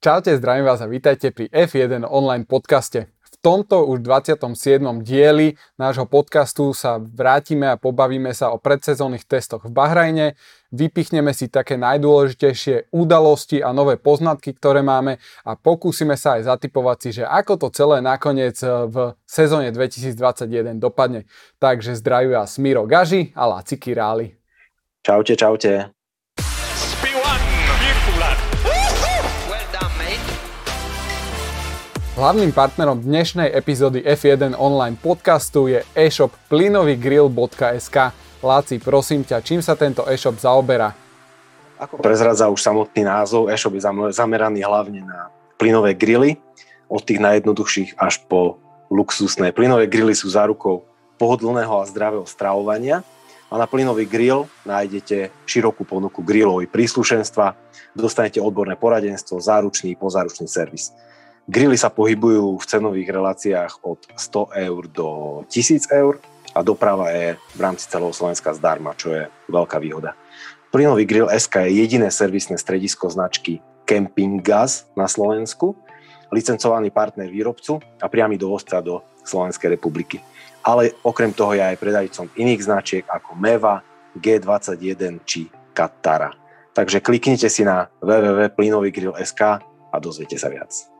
Čaute, zdravím vás a vítajte pri F1 online podcaste. V tomto už 27. dieli nášho podcastu sa vrátime a pobavíme sa o predsezónnych testoch v Bahrajne, vypichneme si také najdôležitejšie udalosti a nové poznatky, ktoré máme a pokúsime sa aj zatipovať si, že ako to celé nakoniec v sezóne 2021 dopadne. Takže zdravím vás Miro Gaži a Laci Királi. Čaute, čaute. Hlavným partnerom dnešnej epizódy F1 online podcastu je e-shop plynovygrill.sk. Láci, prosím ťa, čím sa tento e-shop zaoberá? Ako prezradza už samotný názov, e-shop je zameraný hlavne na plynové grily, od tých najjednoduchších až po luxusné. Plynové grily sú zárukou pohodlného a zdravého stravovania a na plynový grill nájdete širokú ponuku grillovej príslušenstva, dostanete odborné poradenstvo, záručný, pozáručný servis. Grily sa pohybujú v cenových reláciách od 100 eur do 1000 eur a doprava je v rámci celého Slovenska zdarma, čo je veľká výhoda. Plynový grill SK je jediné servisné stredisko značky Camping Gas na Slovensku, licencovaný partner výrobcu a priamy dovozca do Slovenskej republiky. Ale okrem toho je aj predajcom iných značiek ako Meva, G21 či Katara. Takže kliknite si na www.plynovygrill.sk a dozviete sa viac.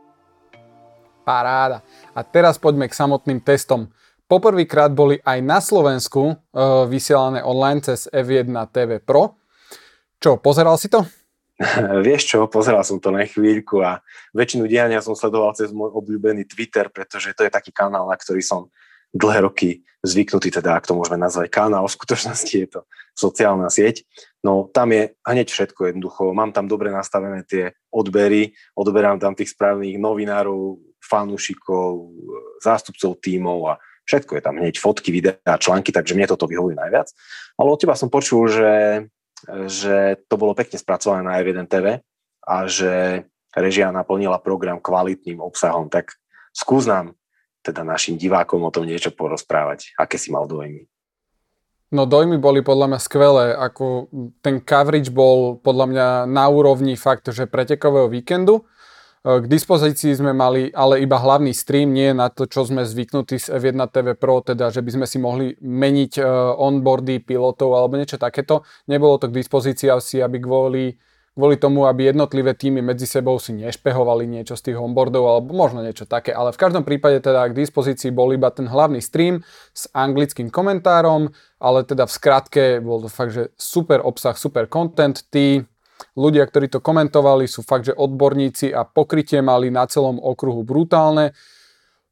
Paráda. A teraz poďme k samotným testom. Poprvýkrát boli aj na Slovensku e, vysielané online cez F1 TV Pro. Čo, pozeral si to? Vieš čo, pozeral som to na chvíľku a väčšinu diania som sledoval cez môj obľúbený Twitter, pretože to je taký kanál, na ktorý som dlhé roky zvyknutý, teda ak to môžeme nazvať kanál, v skutočnosti je to sociálna sieť. No tam je hneď všetko jednoducho. Mám tam dobre nastavené tie odbery, odberám tam tých správnych novinárov, fanúšikov, zástupcov tímov a všetko je tam hneď fotky, videá, články, takže mne toto vyhovuje najviac. Ale od teba som počul, že, že to bolo pekne spracované na F1 TV a že režia naplnila program kvalitným obsahom, tak skús nám teda našim divákom o tom niečo porozprávať. Aké si mal dojmy? No dojmy boli podľa mňa skvelé, ako ten coverage bol podľa mňa na úrovni fakt, že pretekového víkendu. K dispozícii sme mali ale iba hlavný stream, nie na to, čo sme zvyknutí z F1 TV Pro, teda že by sme si mohli meniť e, onboardy pilotov alebo niečo takéto. Nebolo to k dispozícii asi, aby kvôli kvôli tomu, aby jednotlivé týmy medzi sebou si nešpehovali niečo z tých onboardov alebo možno niečo také, ale v každom prípade teda k dispozícii bol iba ten hlavný stream s anglickým komentárom, ale teda v skratke bol to fakt, že super obsah, super content, tí ľudia, ktorí to komentovali sú fakt, že odborníci a pokrytie mali na celom okruhu brutálne.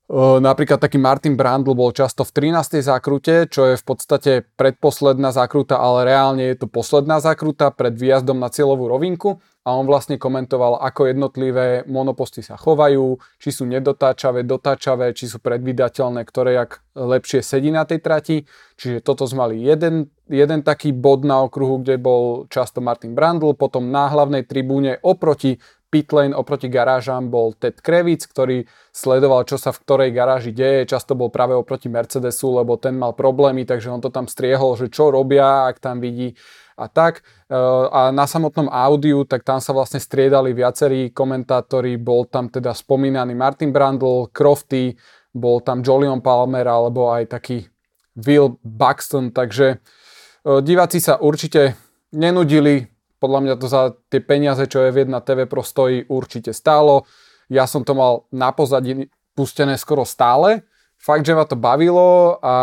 Napríklad taký Martin Brandl bol často v 13. zákrute, čo je v podstate predposledná zákruta, ale reálne je to posledná zákruta pred výjazdom na cieľovú rovinku a on vlastne komentoval, ako jednotlivé monoposty sa chovajú, či sú nedotáčavé, dotáčavé, či sú predvydateľné, ktoré jak lepšie sedí na tej trati. Čiže toto sme mali jeden, jeden taký bod na okruhu, kde bol často Martin Brandl, potom na hlavnej tribúne oproti pitlane oproti garážam bol Ted Krevic, ktorý sledoval, čo sa v ktorej garáži deje. Často bol práve oproti Mercedesu, lebo ten mal problémy, takže on to tam striehol, že čo robia, ak tam vidí a tak. E, a na samotnom audiu, tak tam sa vlastne striedali viacerí komentátori, bol tam teda spomínaný Martin Brandl, Crofty, bol tam Jolion Palmer alebo aj taký Will Buxton, takže e, diváci sa určite nenudili, podľa mňa to za tie peniaze, čo je v 1 TV Pro stojí, určite stálo. Ja som to mal na pozadí pustené skoro stále. Fakt, že ma to bavilo a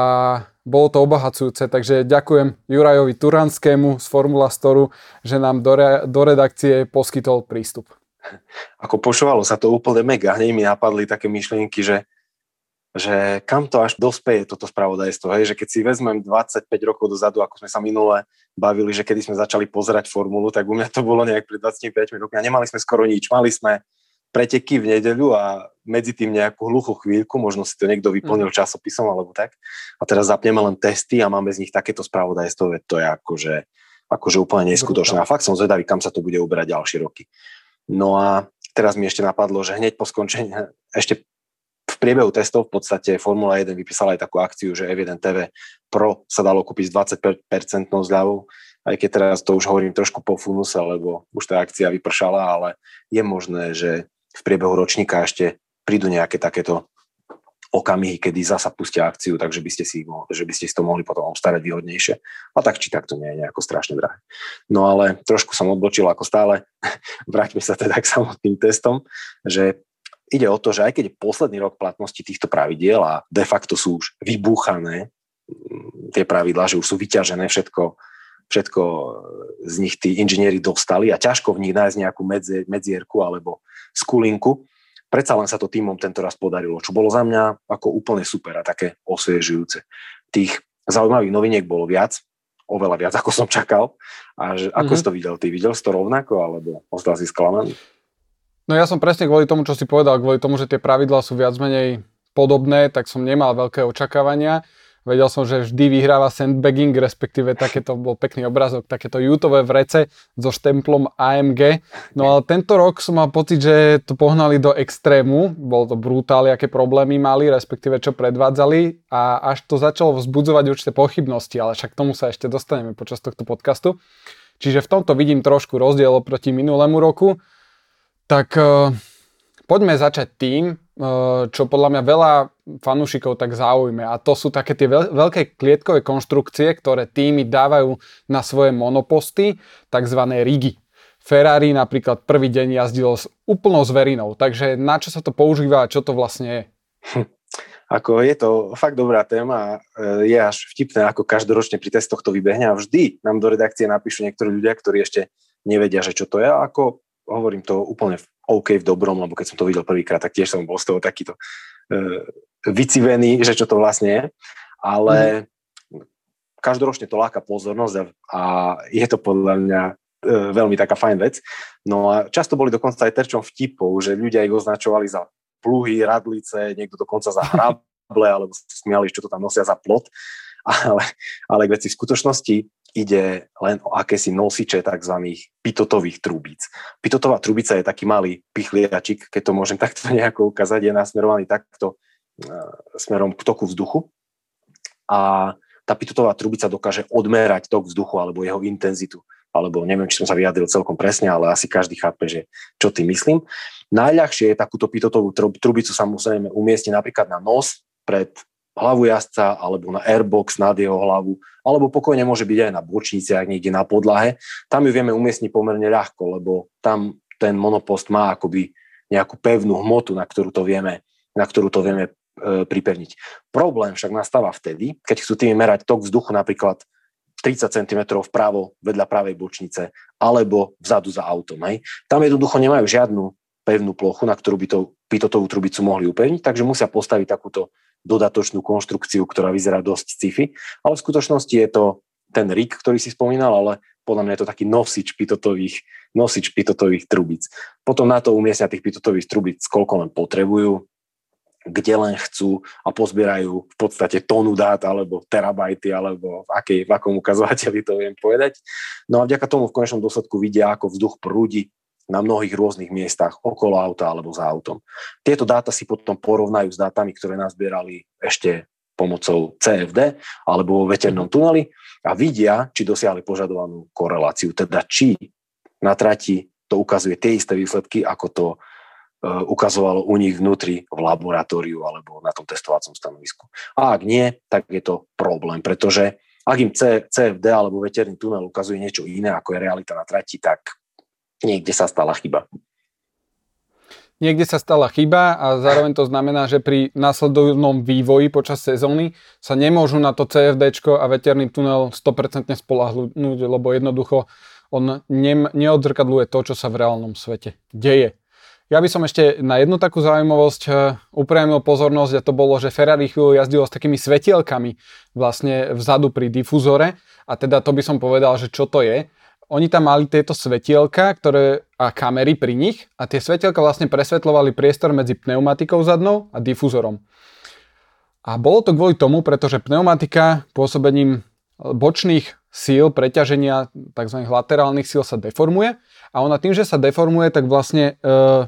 bolo to obohacujúce, takže ďakujem Jurajovi Turanskému z Formula Storu, že nám do, re, do redakcie poskytol prístup. Ako počúvalo sa to úplne mega, hneď mi napadli také myšlienky, že že kam to až dospeje toto spravodajstvo, hej? že keď si vezmem 25 rokov dozadu, ako sme sa minule bavili, že kedy sme začali pozerať formulu, tak u mňa to bolo nejak pred 25 rokmi a nemali sme skoro nič. Mali sme preteky v nedeľu a medzi tým nejakú hluchú chvíľku, možno si to niekto vyplnil mm. časopisom alebo tak. A teraz zapneme len testy a máme z nich takéto spravodajstvo, to je akože, akože úplne neskutočné. A fakt som zvedavý, kam sa to bude uberať ďalšie roky. No a teraz mi ešte napadlo, že hneď po skončení, ešte v priebehu testov v podstate Formula 1 vypísala aj takú akciu, že F1 TV Pro sa dalo kúpiť s 25% zľavou aj keď teraz to už hovorím trošku po funuse, lebo už tá akcia vypršala, ale je možné, že v priebehu ročníka ešte prídu nejaké takéto okamihy, kedy zasa pustia akciu, takže by ste si, že by ste si to mohli potom obstarať výhodnejšie. A tak či tak to nie je nejako strašne drahé. No ale trošku som odbočil ako stále. Vráťme sa teda k samotným testom, že ide o to, že aj keď je posledný rok platnosti týchto pravidiel a de facto sú už vybúchané mm, tie pravidlá, že už sú vyťažené všetko, všetko z nich tí inžinieri dostali a ťažko v nich nájsť nejakú medzierku alebo skulinku, predsa len sa to týmom tento raz podarilo, čo bolo za mňa ako úplne super a také osviežujúce. Tých zaujímavých noviniek bolo viac, oveľa viac, ako som čakal. A že, ako mm-hmm. si to videl? Ty videl si to rovnako, alebo ostal si sklamaný? No ja som presne kvôli tomu, čo si povedal, kvôli tomu, že tie pravidlá sú viac menej podobné, tak som nemal veľké očakávania. Vedel som, že vždy vyhráva sandbagging, respektíve takéto bol pekný obrazok, takéto jutové vrece so štemplom AMG. No ale tento rok som mal pocit, že to pohnali do extrému. Bolo to brutáli, aké problémy mali, respektíve čo predvádzali a až to začalo vzbudzovať určité pochybnosti, ale však tomu sa ešte dostaneme počas tohto podcastu. Čiže v tomto vidím trošku rozdiel oproti minulému roku. Tak uh, poďme začať tým, Eh, čo podľa mňa veľa fanúšikov tak zaujme. A to sú také tie veľké klietkové konštrukcie, ktoré týmy dávajú na svoje monoposty, tzv. rigy. Ferrari napríklad prvý deň jazdilo s úplnou zverinou, takže na čo sa to používa a čo to vlastne je? Ako je to fakt dobrá téma, eh, je až vtipné, ako každoročne pri testoch to vybehne a vždy nám do redakcie napíšu niektorí ľudia, ktorí ešte nevedia, že čo to je. Ako hovorím to úplne OK v dobrom, lebo keď som to videl prvýkrát, tak tiež som bol z toho takýto uh, vycivený, že čo to vlastne je. Ale mm. každoročne to láka pozornosť a, a je to podľa mňa uh, veľmi taká fajn vec. No a často boli dokonca aj terčom vtipov, že ľudia ich označovali za pluhy, radlice, niekto dokonca za hrable, alebo smiali, čo to tam nosia za plot. Ale, ale k veci v skutočnosti ide len o akési nosiče tzv. pitotových trubíc. Pitotová trubica je taký malý pichliačik, keď to môžem takto nejako ukázať, je nasmerovaný takto e, smerom k toku vzduchu. A tá pitotová trubica dokáže odmerať tok vzduchu alebo jeho intenzitu. Alebo neviem, či som sa vyjadril celkom presne, ale asi každý chápe, že čo tým myslím. Najľahšie je takúto pitotovú trubicu samozrejme umiestniť napríklad na nos pred hlavu jazdca alebo na airbox nad jeho hlavu, alebo pokojne môže byť aj na bočniciach, niekde na podlahe. Tam ju vieme umiestniť pomerne ľahko, lebo tam ten monopost má akoby nejakú pevnú hmotu, na ktorú to vieme, na ktorú to vieme e, pripevniť. Problém však nastáva vtedy, keď chcú tým merať tok vzduchu napríklad 30 cm vpravo vedľa pravej bočnice alebo vzadu za autom. Hej. Tam jednoducho nemajú žiadnu pevnú plochu, na ktorú by to pitotovú trubicu mohli upevniť, takže musia postaviť takúto dodatočnú konštrukciu, ktorá vyzerá dosť sci-fi, ale v skutočnosti je to ten rig, ktorý si spomínal, ale podľa mňa je to taký nosič pitotových, nosič pitotových trubíc. Potom na to umiestnia tých pitotových trubíc, koľko len potrebujú, kde len chcú a pozbierajú v podstate tónu dát alebo terabajty alebo v, akej, v akom ukazovateľi to viem povedať. No a vďaka tomu v konečnom dôsledku vidia, ako vzduch prúdi na mnohých rôznych miestach okolo auta alebo za autom. Tieto dáta si potom porovnajú s dátami, ktoré nazbierali ešte pomocou CFD alebo vo veternom tuneli a vidia, či dosiahli požadovanú koreláciu, teda či na trati to ukazuje tie isté výsledky, ako to e, ukazovalo u nich vnútri v laboratóriu alebo na tom testovacom stanovisku. A ak nie, tak je to problém, pretože ak im CFD alebo veterný tunel ukazuje niečo iné, ako je realita na trati, tak niekde sa stala chyba. Niekde sa stala chyba a zároveň to znamená, že pri následovnom vývoji počas sezóny sa nemôžu na to CFD a veterný tunel 100% spolahnúť, lebo jednoducho on ne, neodzrkadluje to, čo sa v reálnom svete deje. Ja by som ešte na jednu takú zaujímavosť eh, upriamil pozornosť a to bolo, že Ferrari chvíľu jazdilo s takými svetielkami vlastne vzadu pri difuzore a teda to by som povedal, že čo to je oni tam mali tieto svetielka ktoré, a kamery pri nich a tie svetielka vlastne presvetľovali priestor medzi pneumatikou zadnou a difúzorom. A bolo to kvôli tomu, pretože pneumatika pôsobením bočných síl preťaženia tzv. laterálnych síl sa deformuje a ona tým, že sa deformuje, tak vlastne e,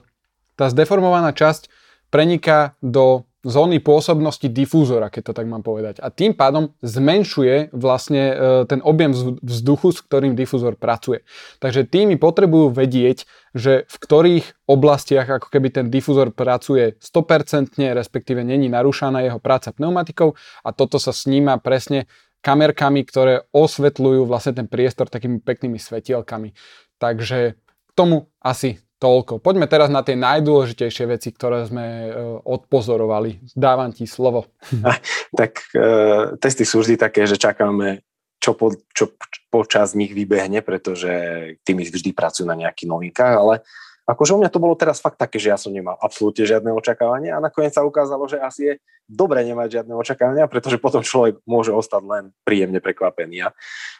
tá zdeformovaná časť preniká do zóny pôsobnosti difúzora, keď to tak mám povedať. A tým pádom zmenšuje vlastne e, ten objem vzduchu, s ktorým difúzor pracuje. Takže týmy potrebujú vedieť, že v ktorých oblastiach ako keby ten difúzor pracuje 100%, respektíve není narúšaná jeho práca pneumatikou a toto sa sníma presne kamerkami, ktoré osvetľujú vlastne ten priestor takými peknými svetielkami. Takže k tomu asi Toľko. Poďme teraz na tie najdôležitejšie veci, ktoré sme e, odpozorovali. Dávam ti slovo. tak e, testy sú vždy také, že čakáme, čo, po, čo počas nich vybehne, pretože tými vždy pracujú na nejakých novinkách, ale Akože u mňa to bolo teraz fakt také, že ja som nemal absolútne žiadne očakávania a nakoniec sa ukázalo, že asi je dobre nemať žiadne očakávania, pretože potom človek môže ostať len príjemne prekvapený. A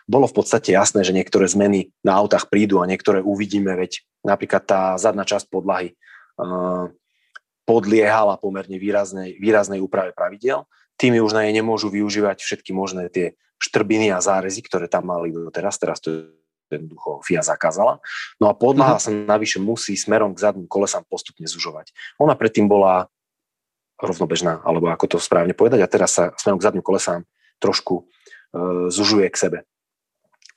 bolo v podstate jasné, že niektoré zmeny na autách prídu a niektoré uvidíme, veď napríklad tá zadná časť podlahy uh, podliehala pomerne výraznej, výraznej úprave pravidel. Tými už na nej nemôžu využívať všetky možné tie štrbiny a zárezy, ktoré tam mali doteraz. Teraz to jednoducho FIA zakázala. No a podlaha uh-huh. sa navyše musí smerom k zadným kolesám postupne zužovať. Ona predtým bola rovnobežná, alebo ako to správne povedať, a teraz sa smerom k zadným kolesám trošku e, zužuje k sebe.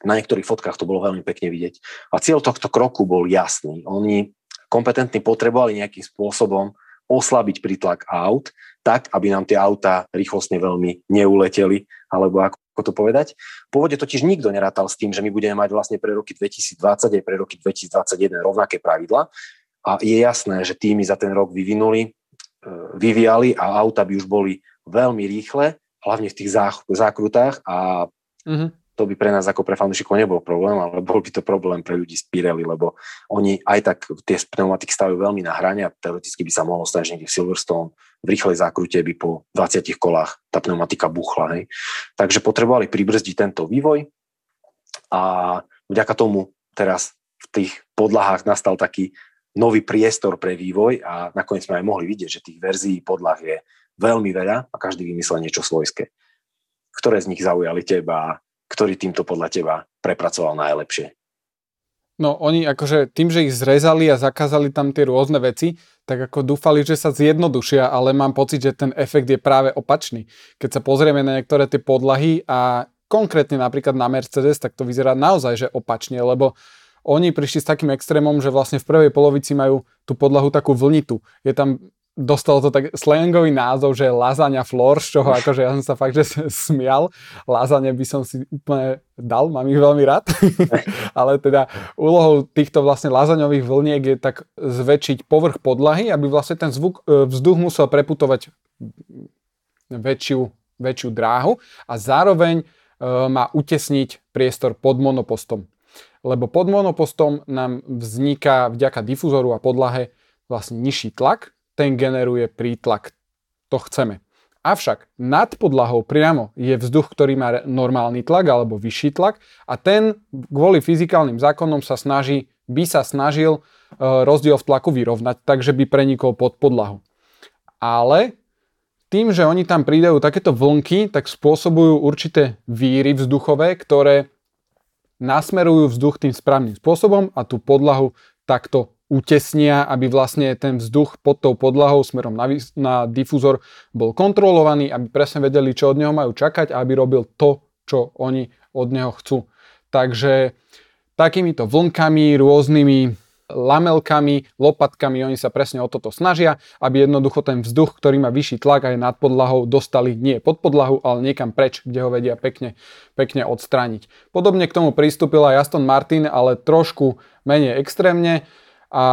Na niektorých fotkách to bolo veľmi pekne vidieť. A cieľ tohto kroku bol jasný. Oni kompetentní potrebovali nejakým spôsobom oslabiť prítlak aut, tak, aby nám tie auta rýchlostne veľmi neuleteli, alebo ako ako to povedať. Pôvode totiž nikto nerátal s tým, že my budeme mať vlastne pre roky 2020 aj pre roky 2021 rovnaké pravidla a je jasné, že týmy za ten rok vyvinuli, e, vyvíjali a auta by už boli veľmi rýchle, hlavne v tých zákrutách a mm-hmm to by pre nás ako pre fanúšikov nebol problém, ale bol by to problém pre ľudí z Pirelli, lebo oni aj tak tie pneumatiky stavujú veľmi na hrane a teoreticky by sa mohlo stať, že niekde v Silverstone v rýchlej zákrute by po 20 kolách tá pneumatika buchla. Hej. Takže potrebovali pribrzdiť tento vývoj a vďaka tomu teraz v tých podlahách nastal taký nový priestor pre vývoj a nakoniec sme aj mohli vidieť, že tých verzií podlah je veľmi veľa a každý vymyslel niečo svojské. Ktoré z nich zaujali teba ktorý týmto podľa teba prepracoval najlepšie? No oni akože tým, že ich zrezali a zakázali tam tie rôzne veci, tak ako dúfali, že sa zjednodušia, ale mám pocit, že ten efekt je práve opačný. Keď sa pozrieme na niektoré tie podlahy a konkrétne napríklad na Mercedes, tak to vyzerá naozaj, že opačne, lebo oni prišli s takým extrémom, že vlastne v prvej polovici majú tú podlahu takú vlnitu. Je tam dostalo to tak slangový názov, že lasagna floor, z čoho akože ja som sa fakt, že smial. Lazane by som si úplne dal, mám ich veľmi rád. Ale teda úlohou týchto vlastne lazaňových vlniek je tak zväčšiť povrch podlahy, aby vlastne ten zvuk, e, vzduch musel preputovať väčšiu, väčšiu dráhu a zároveň e, má utesniť priestor pod monopostom. Lebo pod monopostom nám vzniká vďaka difúzoru a podlahe vlastne nižší tlak, ten generuje prítlak. To chceme. Avšak nad podlahou priamo je vzduch, ktorý má normálny tlak alebo vyšší tlak a ten kvôli fyzikálnym zákonom sa snaží, by sa snažil e, rozdiel v tlaku vyrovnať, takže by prenikol pod podlahu. Ale tým, že oni tam pridajú takéto vlnky, tak spôsobujú určité víry vzduchové, ktoré nasmerujú vzduch tým správnym spôsobom a tú podlahu takto utesnia, aby vlastne ten vzduch pod tou podlahou smerom na, na difúzor bol kontrolovaný, aby presne vedeli, čo od neho majú čakať a aby robil to, čo oni od neho chcú. Takže takýmito vlnkami, rôznymi lamelkami, lopatkami, oni sa presne o toto snažia, aby jednoducho ten vzduch, ktorý má vyšší tlak aj nad podlahou, dostali nie pod podlahu, ale niekam preč, kde ho vedia pekne, pekne odstrániť. Podobne k tomu pristúpil aj Aston Martin, ale trošku menej extrémne a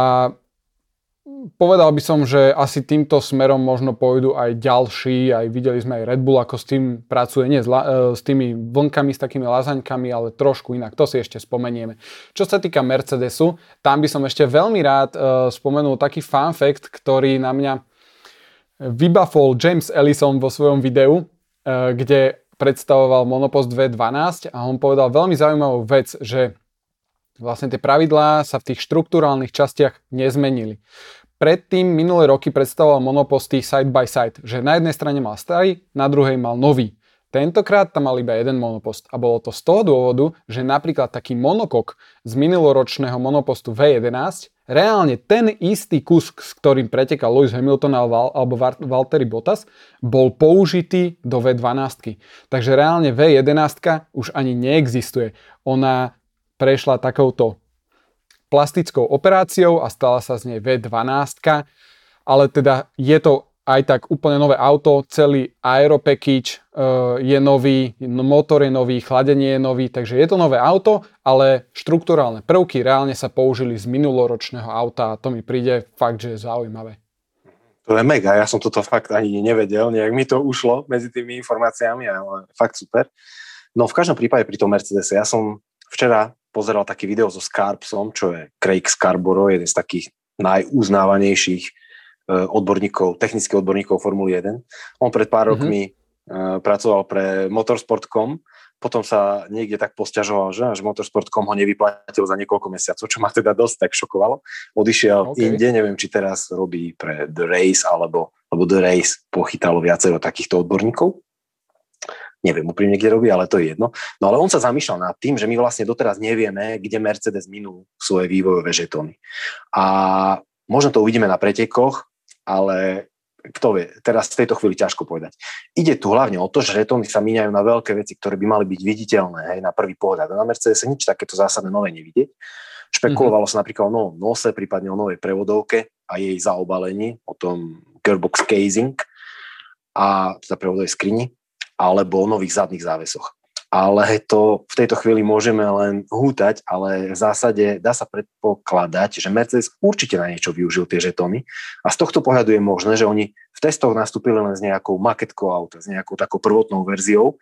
povedal by som, že asi týmto smerom možno pôjdu aj ďalší, aj videli sme aj Red Bull, ako s tým pracuje, nie s, la, e, s tými vlnkami, s takými lazaňkami, ale trošku inak, to si ešte spomenieme. Čo sa týka Mercedesu, tam by som ešte veľmi rád uh, spomenul taký fun fact, ktorý na mňa vybafol James Ellison vo svojom videu, uh, kde predstavoval Monopost 2.12 a on povedal veľmi zaujímavú vec, že Vlastne tie pravidlá sa v tých štruktúrálnych častiach nezmenili. Predtým minulé roky predstavoval monoposty side by side, že na jednej strane mal starý, na druhej mal nový Tentokrát tam mal iba jeden monopost a bolo to z toho dôvodu, že napríklad taký monokok z minuloročného monopostu V11, reálne ten istý kus, s ktorým pretekal Lewis Hamilton alebo Valtteri Bottas, bol použitý do V12. Takže reálne V11 už ani neexistuje. Ona prešla takouto plastickou operáciou a stala sa z nej V12, ale teda je to aj tak úplne nové auto, celý aero package uh, je nový, motor je nový, chladenie je nový, takže je to nové auto, ale štruktúrálne prvky reálne sa použili z minuloročného auta a to mi príde fakt, že je zaujímavé. To je mega, ja som toto fakt ani nevedel, nejak mi to ušlo medzi tými informáciami, ale fakt super. No v každom prípade pri tom Mercedese, ja som včera pozeral taký video so Scarpsom, čo je Craig Scarborough, jeden z takých najuznávanejších Eh, odborníkov, technických odborníkov Formuly 1. On pred pár mm-hmm. rokmi uh, pracoval pre Motorsport.com, potom sa niekde tak posťažoval, že, že Motorsport.com ho nevyplatil za niekoľko mesiacov, čo ma teda dosť tak šokovalo. Odišiel okay. inde, neviem, či teraz robí pre The Race, alebo, alebo The Race pochytalo viacero takýchto odborníkov. Neviem úprimne, kde robí, ale to je jedno. No ale on sa zamýšľal nad tým, že my vlastne doteraz nevieme, kde Mercedes minul svoje vývojové žetóny. A možno to uvidíme na pretekoch, ale kto vie, teraz v tejto chvíli ťažko povedať. Ide tu hlavne o to, že žetóny sa míňajú na veľké veci, ktoré by mali byť viditeľné hej, na prvý pohľad. A na Mercedes nič takéto zásadné nové nevidieť. Špekulovalo mm-hmm. sa napríklad o novom nose, prípadne o novej prevodovke a jej zaobalení, o tom gearbox casing a teda prevodovej skrini, alebo nových zadných závesoch ale to v tejto chvíli môžeme len hútať, ale v zásade dá sa predpokladať, že Mercedes určite na niečo využil tie žetóny. A z tohto pohľadu je možné, že oni v testoch nastúpili len s nejakou maketkou auta, s nejakou takou prvotnou verziou.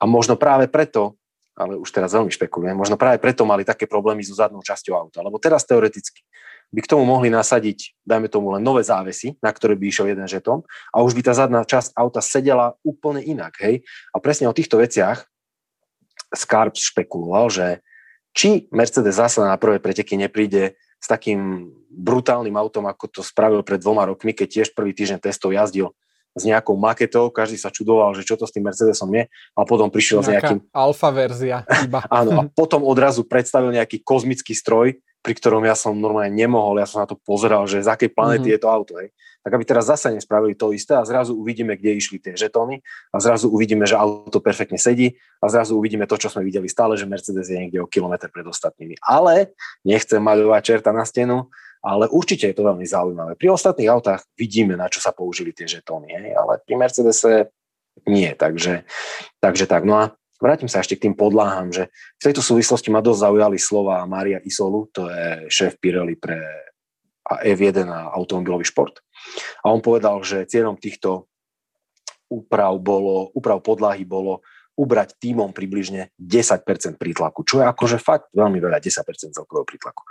A možno práve preto, ale už teraz veľmi špekulujem, možno práve preto mali také problémy so zadnou časťou auta, lebo teraz teoreticky by k tomu mohli nasadiť, dajme tomu len nové závesy, na ktoré by išiel jeden žetón a už by tá zadná časť auta sedela úplne inak, hej. A presne o týchto veciach Scarp špekuloval, že či Mercedes zase na prvé preteky nepríde s takým brutálnym autom, ako to spravil pred dvoma rokmi, keď tiež prvý týždeň testov jazdil s nejakou maketou, každý sa čudoval, že čo to s tým Mercedesom je, a potom prišiel Nejaká s nejakým... alfa verzia iba. Áno, a potom odrazu predstavil nejaký kozmický stroj, pri ktorom ja som normálne nemohol, ja som na to pozeral, že z akej planety mm-hmm. je to auto. Hej. Tak aby teraz zase nespravili to isté a zrazu uvidíme, kde išli tie žetóny a zrazu uvidíme, že auto perfektne sedí a zrazu uvidíme to, čo sme videli stále, že Mercedes je niekde o kilometr pred ostatnými. Ale nechcem maľovať čerta na stenu, ale určite je to veľmi zaujímavé. Pri ostatných autách vidíme, na čo sa použili tie žetóny, hej, ale pri Mercedese nie, takže, takže tak. No a Vrátim sa ešte k tým podláham, že v tejto súvislosti ma dosť zaujali slova Maria Isolu, to je šéf Pirelli pre F1 a automobilový šport. A on povedal, že cieľom týchto úprav, bolo, úprav podlahy bolo ubrať týmom približne 10% prítlaku, čo je akože fakt veľmi veľa, 10% celkového prítlaku.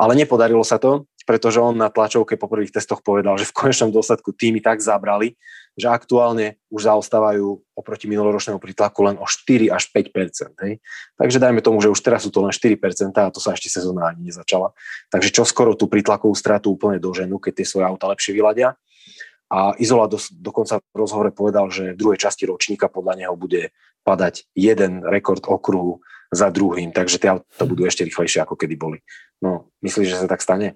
Ale nepodarilo sa to, pretože on na tlačovke po prvých testoch povedal, že v konečnom dôsledku týmy tak zabrali, že aktuálne už zaostávajú oproti minuloročnému prítlaku len o 4 až 5 hej. Takže dajme tomu, že už teraz sú to len 4 a to sa ešte sezóna ani nezačala. Takže čo skoro tú prítlakovú stratu úplne doženú, keď tie svoje auta lepšie vyladia. A Izola do, dokonca v rozhovore povedal, že v druhej časti ročníka podľa neho bude padať jeden rekord okruhu za druhým, takže tie auta budú ešte rýchlejšie, ako kedy boli. No, myslíš, že sa tak stane?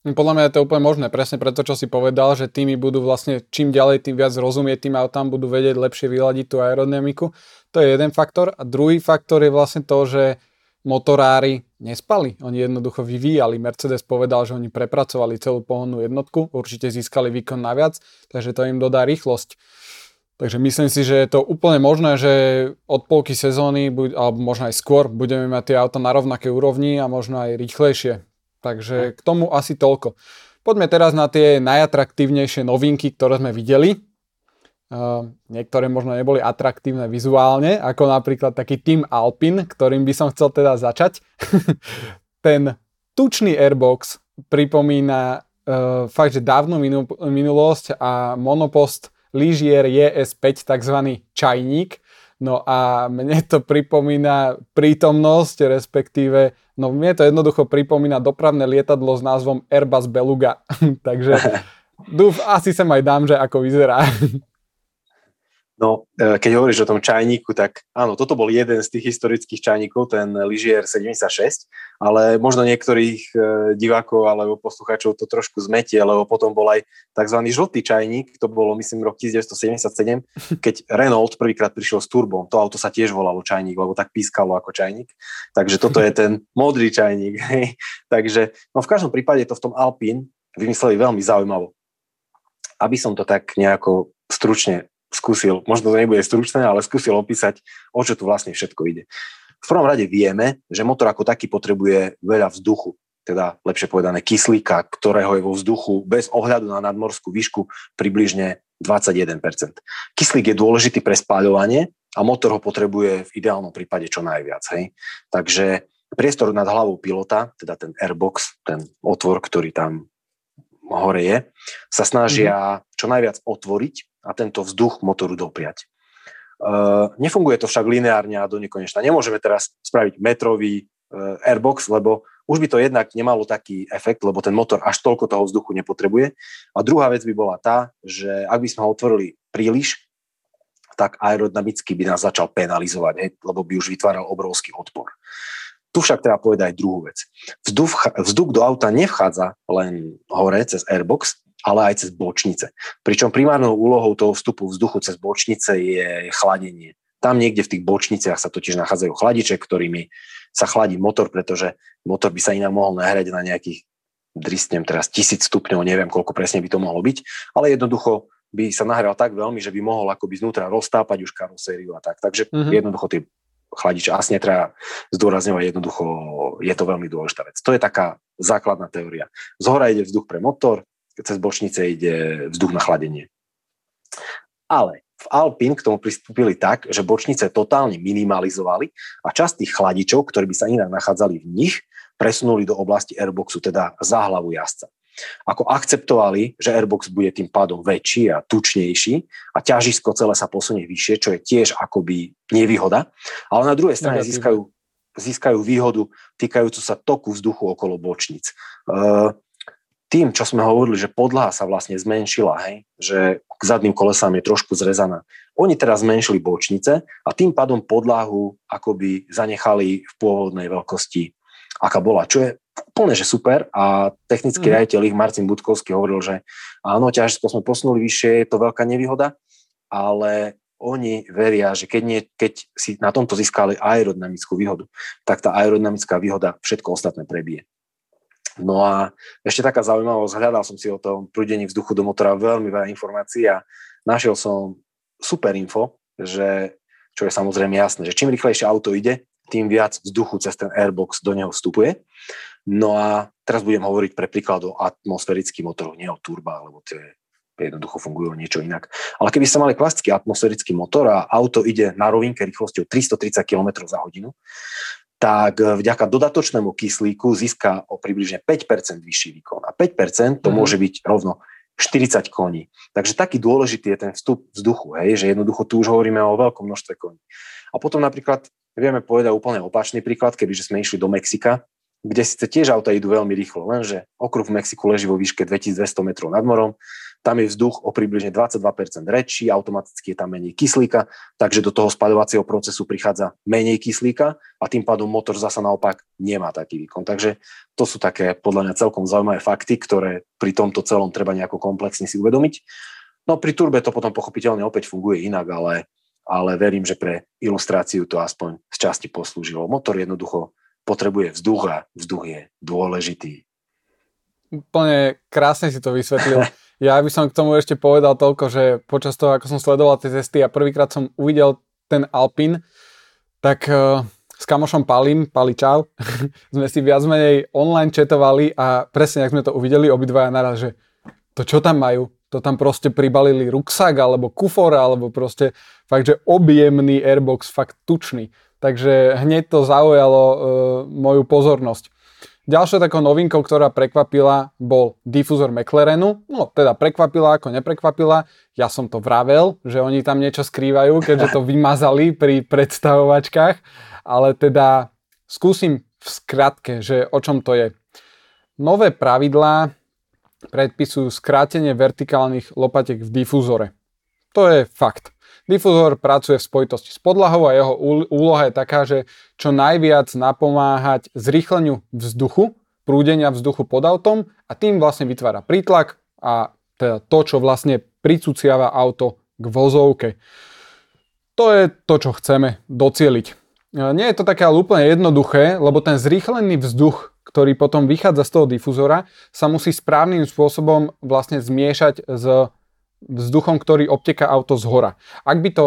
Podľa mňa je to úplne možné, presne preto, čo si povedal, že týmy budú vlastne čím ďalej, tým viac rozumieť tým autám, budú vedieť lepšie vyladiť tú aerodynamiku. To je jeden faktor. A druhý faktor je vlastne to, že motorári nespali. Oni jednoducho vyvíjali. Mercedes povedal, že oni prepracovali celú pohonnú jednotku, určite získali výkon naviac, takže to im dodá rýchlosť. Takže myslím si, že je to úplne možné, že od polky sezóny, alebo možno aj skôr, budeme mať tie auta na rovnakej úrovni a možno aj rýchlejšie. Takže k tomu asi toľko. Poďme teraz na tie najatraktívnejšie novinky, ktoré sme videli. Uh, niektoré možno neboli atraktívne vizuálne, ako napríklad taký Team Alpin, ktorým by som chcel teda začať. Ten tučný airbox pripomína uh, fakt, že dávnu minulosť a monopost Ligier ES5, tzv. čajník, No a mne to pripomína prítomnosť, respektíve, no mne to jednoducho pripomína dopravné lietadlo s názvom Airbus Beluga. Takže dúf, asi sa aj dám, že ako vyzerá. No, e, keď hovoríš o tom čajníku, tak áno, toto bol jeden z tých historických čajníkov, ten Ligier 76, ale možno niektorých e, divákov alebo poslucháčov to trošku zmetie, lebo potom bol aj tzv. žltý čajník, to bolo myslím rok 1977, keď Renault prvýkrát prišiel s turbom, to auto sa tiež volalo čajník, lebo tak pískalo ako čajník, takže toto je ten modrý čajník. Takže no v každom prípade to v tom Alpine vymysleli veľmi zaujímavo. Aby som to tak nejako stručne skúsil, možno to nebude stručné, ale skúsil opísať, o čo tu vlastne všetko ide. V prvom rade vieme, že motor ako taký potrebuje veľa vzduchu, teda lepšie povedané kyslíka, ktorého je vo vzduchu bez ohľadu na nadmorskú výšku približne 21%. Kyslík je dôležitý pre spáľovanie a motor ho potrebuje v ideálnom prípade čo najviac. Hej? Takže priestor nad hlavou pilota, teda ten airbox, ten otvor, ktorý tam hore je, sa snažia mhm. čo najviac otvoriť a tento vzduch motoru dopriať. Uh, nefunguje to však lineárne a do nekonečna. Nemôžeme teraz spraviť metrový uh, airbox, lebo už by to jednak nemalo taký efekt, lebo ten motor až toľko toho vzduchu nepotrebuje. A druhá vec by bola tá, že ak by sme ho otvorili príliš, tak aerodynamicky by nás začal penalizovať, lebo by už vytváral obrovský odpor. Tu však treba povedať aj druhú vec. Vzduch, vzduch do auta nevchádza len hore cez airbox, ale aj cez bočnice. Pričom primárnou úlohou toho vstupu vzduchu cez bočnice je chladenie. Tam niekde v tých bočniciach sa totiž nachádzajú chladiče, ktorými sa chladí motor, pretože motor by sa inak mohol nahrať na nejakých, dristnem teraz, tisíc stupňov, neviem koľko presne by to mohlo byť, ale jednoducho by sa nahral tak veľmi, že by mohol akoby znútra roztápať už karosériu a tak. Takže mm-hmm. jednoducho tie chladiče asi netreba zdôrazňovať, jednoducho je to veľmi dôležitá vec. To je taká základná teória. Z hora ide vzduch pre motor, cez bočnice ide vzduch na chladenie. Ale v Alpine k tomu pristúpili tak, že bočnice totálne minimalizovali a časť tých chladičov, ktorí by sa inak nachádzali v nich, presunuli do oblasti airboxu, teda za hlavu jazdca. Ako akceptovali, že airbox bude tým pádom väčší a tučnejší a ťažisko celé sa posunie vyššie, čo je tiež akoby nevýhoda, ale na druhej strane získajú, získajú výhodu týkajúcu sa toku vzduchu okolo bočnic. Uh, tým, čo sme hovorili, že podlaha sa vlastne zmenšila, hej, že k zadným kolesám je trošku zrezaná. Oni teraz zmenšili bočnice a tým pádom podlahu akoby zanechali v pôvodnej veľkosti, aká bola, čo je úplne že super a technický mm. riaditeľ ich Marcin Budkovský hovoril, že áno, ťažisko sme posunuli vyššie, je to veľká nevýhoda, ale oni veria, že keď, nie, keď si na tomto získali aerodynamickú výhodu, tak tá aerodynamická výhoda všetko ostatné prebije. No a ešte taká zaujímavosť, hľadal som si o tom prúdení vzduchu do motora veľmi veľa informácií a našiel som super info, že, čo je samozrejme jasné, že čím rýchlejšie auto ide, tým viac vzduchu cez ten airbox do neho vstupuje. No a teraz budem hovoriť pre príklad o atmosférických motoroch, nie o turba, lebo tie jednoducho fungujú niečo inak. Ale keby ste mali klasický atmosférický motor a auto ide na rovinke rýchlosťou 330 km za hodinu, tak eh, vďaka dodatočnému kyslíku získa o približne 5% vyšší výkon. A 5% to mm. môže byť rovno 40 koní. Takže taký dôležitý je ten vstup vzduchu, hej, že jednoducho tu už hovoríme o veľkom množstve koní. A potom napríklad vieme povedať úplne opačný príklad, kebyže sme išli do Mexika, kde síce tiež auta idú veľmi rýchlo, lenže okruh v Mexiku leží vo výške 2200 metrov nad morom, tam je vzduch o približne 22% rečí, automaticky je tam menej kyslíka, takže do toho spadovacieho procesu prichádza menej kyslíka a tým pádom motor zasa naopak nemá taký výkon. Takže to sú také podľa mňa celkom zaujímavé fakty, ktoré pri tomto celom treba nejako komplexne si uvedomiť. No pri turbe to potom pochopiteľne opäť funguje inak, ale, ale verím, že pre ilustráciu to aspoň z časti poslúžilo. Motor jednoducho potrebuje vzduch a vzduch je dôležitý. Úplne krásne si to vysvetlil. Ja by som k tomu ešte povedal toľko, že počas toho, ako som sledoval tie cesty a prvýkrát som uvidel ten Alpin, tak uh, s kamošom Palim, Pali čau, sme si viac menej online chatovali a presne, ak sme to uvideli obidvaja naraz, že to čo tam majú, to tam proste pribalili ruksak alebo kufor, alebo proste fakt, že objemný airbox, fakt tučný. Takže hneď to zaujalo uh, moju pozornosť. Ďalšou takou novinkou, ktorá prekvapila, bol difúzor McLarenu. No, teda prekvapila ako neprekvapila. Ja som to vravel, že oni tam niečo skrývajú, keďže to vymazali pri predstavovačkách. Ale teda skúsim v skratke, že o čom to je. Nové pravidlá predpisujú skrátenie vertikálnych lopatiek v difúzore. To je fakt. Difuzor pracuje v spojitosti s podlahou a jeho úloha je taká, že čo najviac napomáhať zrýchleniu vzduchu, prúdenia vzduchu pod autom a tým vlastne vytvára prítlak a teda to, čo vlastne pricúciava auto k vozovke. To je to, čo chceme docieliť. E, nie je to také ale úplne jednoduché, lebo ten zrýchlený vzduch, ktorý potom vychádza z toho difuzora, sa musí správnym spôsobom vlastne zmiešať s vzduchom, ktorý obteká auto z hora. Ak by to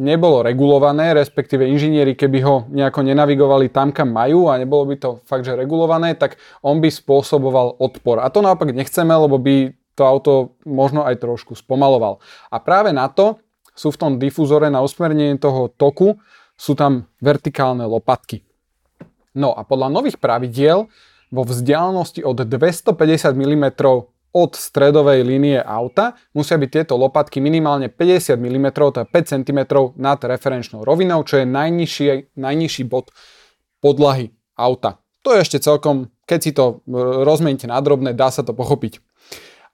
nebolo regulované, respektíve inžinieri, keby ho nejako nenavigovali tam, kam majú a nebolo by to fakt, že regulované, tak on by spôsoboval odpor. A to naopak nechceme, lebo by to auto možno aj trošku spomaloval. A práve na to sú v tom difúzore na usmernenie toho toku sú tam vertikálne lopatky. No a podľa nových pravidiel vo vzdialenosti od 250 mm od stredovej línie auta musia byť tieto lopatky minimálne 50 mm, to je 5 cm nad referenčnou rovinou, čo je najnižší, najnižší bod podlahy auta. To je ešte celkom, keď si to rozmeníte na drobné, dá sa to pochopiť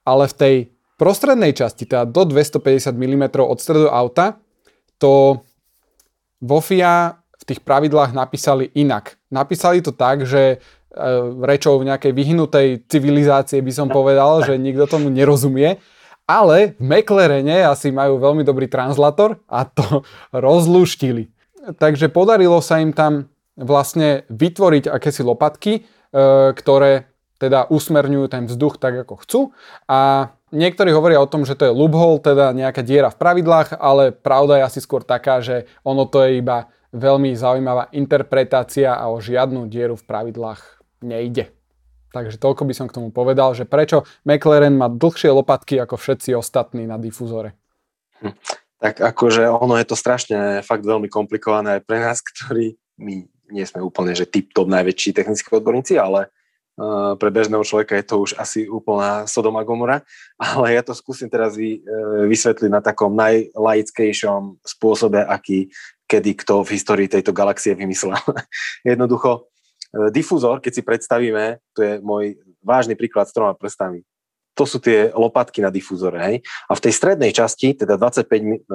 ale v tej prostrednej časti, teda do 250 mm od stredu auta, to vo FIA v tých pravidlách napísali inak. Napísali to tak, že e, rečou v nejakej vyhnutej civilizácie by som povedal, že nikto tomu nerozumie, ale v McLarene asi majú veľmi dobrý translator a to rozluštili. Takže podarilo sa im tam vlastne vytvoriť akési lopatky, e, ktoré teda usmerňujú ten vzduch tak, ako chcú. A niektorí hovoria o tom, že to je loophole, teda nejaká diera v pravidlách, ale pravda je asi skôr taká, že ono to je iba veľmi zaujímavá interpretácia a o žiadnu dieru v pravidlách nejde. Takže toľko by som k tomu povedal, že prečo McLaren má dlhšie lopatky ako všetci ostatní na difúzore. Hm. Tak akože ono je to strašne fakt veľmi komplikované aj pre nás, ktorí my nie sme úplne, že tip-top najväčší technickí odborníci, ale pre bežného človeka je to už asi úplná Sodoma Gomora, ale ja to skúsim teraz vy, e, vysvetliť na takom najlaickejšom spôsobe, aký kedy kto v histórii tejto galaxie vymyslel. Jednoducho, difúzor, keď si predstavíme, to je môj vážny príklad s troma prstami, to sú tie lopatky na difúzore. Hej? A v tej strednej časti, teda 25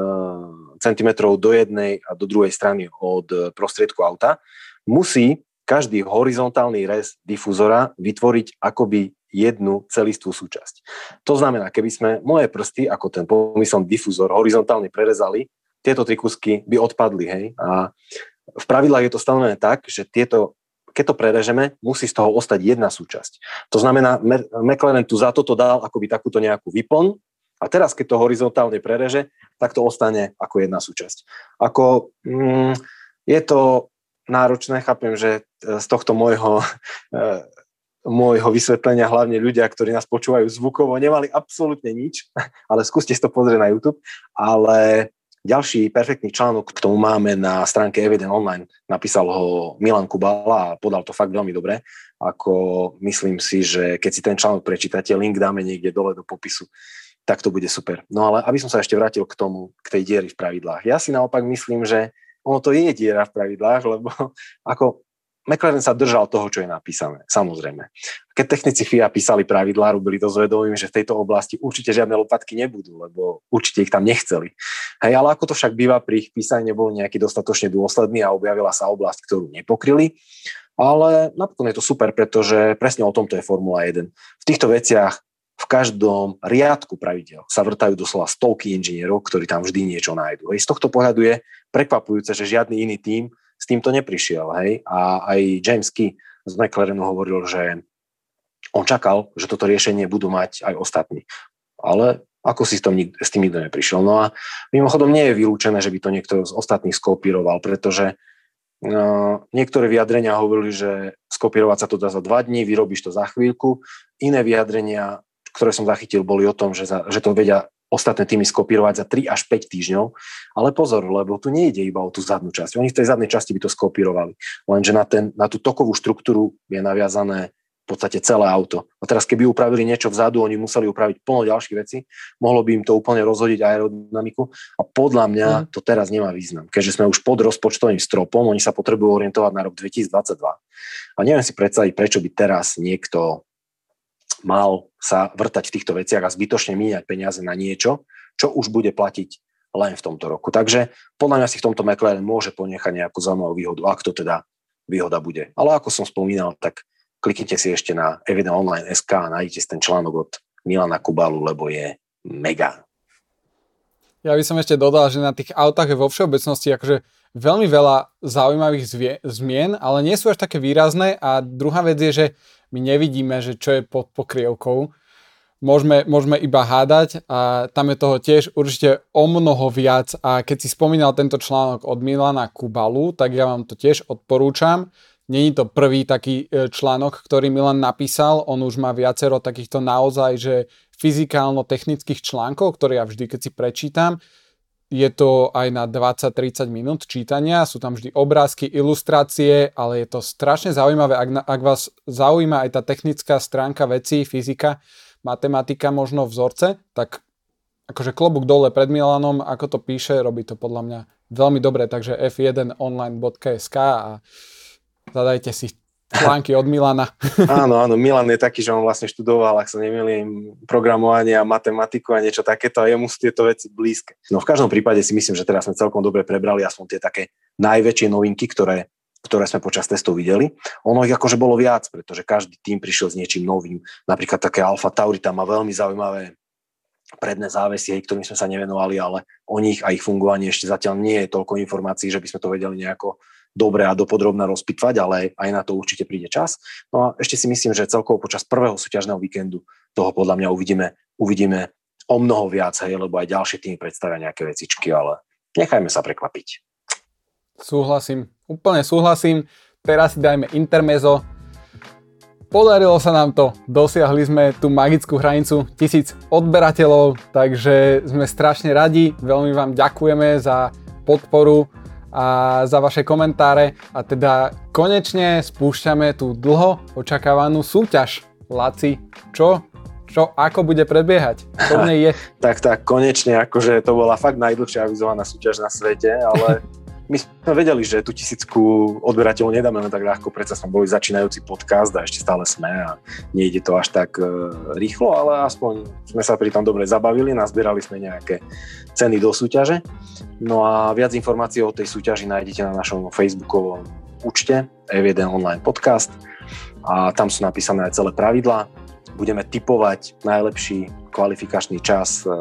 cm do jednej a do druhej strany od prostriedku auta, musí každý horizontálny rez difúzora vytvoriť akoby jednu celistvú súčasť. To znamená, keby sme moje prsty, ako ten pomyslom difúzor, horizontálne prerezali, tieto tri kusky by odpadli. Hej? A v pravidlách je to stanovené tak, že tieto, keď to prerežeme, musí z toho ostať jedna súčasť. To znamená, McLaren tu za toto dal akoby takúto nejakú vyplň a teraz, keď to horizontálne prereže, tak to ostane ako jedna súčasť. Ako, mm, je to náročné. Chápem, že e, z tohto môjho, e, môjho vysvetlenia hlavne ľudia, ktorí nás počúvajú zvukovo, nemali absolútne nič, ale skúste si to pozrieť na YouTube. Ale ďalší perfektný článok k tomu máme na stránke Eviden Online. Napísal ho Milan Kubala a podal to fakt veľmi dobre. Ako myslím si, že keď si ten článok prečítate, link dáme niekde dole do popisu, tak to bude super. No ale aby som sa ešte vrátil k tomu, k tej diery v pravidlách. Ja si naopak myslím, že ono to je diera v pravidlách, lebo ako McLaren sa držal toho, čo je napísané, samozrejme. Keď technici FIA písali pravidlá, robili to s že v tejto oblasti určite žiadne lopatky nebudú, lebo určite ich tam nechceli. Hej, ale ako to však býva pri ich písaní, nebol nejaký dostatočne dôsledný a objavila sa oblasť, ktorú nepokryli. Ale napokon je to super, pretože presne o tomto je Formula 1. V týchto veciach v každom riadku pravidel sa vrtajú doslova stovky inžinierov, ktorí tam vždy niečo nájdú. Z tohto pohľadu je prekvapujúce, že žiadny iný tím s týmto neprišiel. Hej. A aj James Key z McLarenu hovoril, že on čakal, že toto riešenie budú mať aj ostatní. Ale ako si s, tom, s tým nikto neprišiel. No a mimochodom nie je vylúčené, že by to niekto z ostatných skopíroval, pretože uh, niektoré vyjadrenia hovorili, že skopírovať sa to dá za dva dní, vyrobíš to za chvíľku. Iné vyjadrenia ktoré som zachytil, boli o tom, že, za, že to vedia ostatné týmy skopírovať za 3 až 5 týždňov. Ale pozor, lebo tu nejde iba o tú zadnú časť. Oni v tej zadnej časti by to skopírovali. Lenže na, ten, na tú tokovú štruktúru je naviazané v podstate celé auto. A teraz keby upravili niečo vzadu, oni museli upraviť plno ďalších vecí, mohlo by im to úplne rozhodiť aerodynamiku a podľa mňa mm. to teraz nemá význam. Keďže sme už pod rozpočtovým stropom, oni sa potrebujú orientovať na rok 2022. A neviem si predstaviť, prečo by teraz niekto mal sa vrtať v týchto veciach a zbytočne míňať peniaze na niečo, čo už bude platiť len v tomto roku. Takže podľa mňa si v tomto McLaren môže ponechať nejakú zaujímavú výhodu, ak to teda výhoda bude. Ale ako som spomínal, tak kliknite si ešte na Eviden Online SK a nájdete ten článok od Milana Kubalu, lebo je mega. Ja by som ešte dodal, že na tých autách je vo všeobecnosti akože veľmi veľa zaujímavých zvie- zmien, ale nie sú až také výrazné a druhá vec je, že my nevidíme, že čo je pod pokrievkou. Môžeme, môžeme iba hádať a tam je toho tiež určite o mnoho viac a keď si spomínal tento článok od Milana Kubalu, tak ja vám to tiež odporúčam. Není to prvý taký e, článok, ktorý Milan napísal, on už má viacero takýchto naozaj, že fyzikálno-technických článkov, ktoré ja vždy, keď si prečítam, je to aj na 20-30 minút čítania, sú tam vždy obrázky, ilustrácie, ale je to strašne zaujímavé, ak, ak vás zaujíma aj tá technická stránka vecí, fyzika, matematika, možno vzorce, tak akože klobúk dole pred Milanom, ako to píše, robí to podľa mňa veľmi dobre, takže f1online.sk a zadajte si články od Milana. áno, áno, Milan je taký, že on vlastne študoval, ak sa nemýlim, programovanie a matematiku a niečo takéto a jemu sú tieto veci blízke. No v každom prípade si myslím, že teraz sme celkom dobre prebrali aspoň tie také najväčšie novinky, ktoré ktoré sme počas testov videli. Ono ich akože bolo viac, pretože každý tým prišiel s niečím novým. Napríklad také Alfa Tauri tam má veľmi zaujímavé predné závesie, ktorým sme sa nevenovali, ale o nich a ich fungovaní ešte zatiaľ nie je toľko informácií, že by sme to vedeli nejako dobre a dopodrobne rozpitvať, ale aj na to určite príde čas. No a ešte si myslím, že celkovo počas prvého súťažného víkendu toho podľa mňa uvidíme, uvidíme o mnoho viac, hej, lebo aj ďalšie týmy predstavia nejaké vecičky, ale nechajme sa prekvapiť. Súhlasím, úplne súhlasím. Teraz si dajme intermezo. Podarilo sa nám to, dosiahli sme tú magickú hranicu tisíc odberateľov, takže sme strašne radi, veľmi vám ďakujeme za podporu a za vaše komentáre a teda konečne spúšťame tú dlho očakávanú súťaž. Laci, čo? Čo, ako bude prebiehať? Čo v nej je? tak, tak, konečne, akože to bola fakt najdlhšia avizovaná súťaž na svete, ale my sme vedeli, že tú tisícku odberateľov nedáme len tak ľahko, predsa sme boli začínajúci podcast a ešte stále sme a nejde to až tak e, rýchlo, ale aspoň sme sa pri tom dobre zabavili, nazbierali sme nejaké ceny do súťaže. No a viac informácií o tej súťaži nájdete na našom facebookovom účte F1 Online Podcast a tam sú napísané aj celé pravidlá. Budeme typovať najlepší kvalifikačný čas e,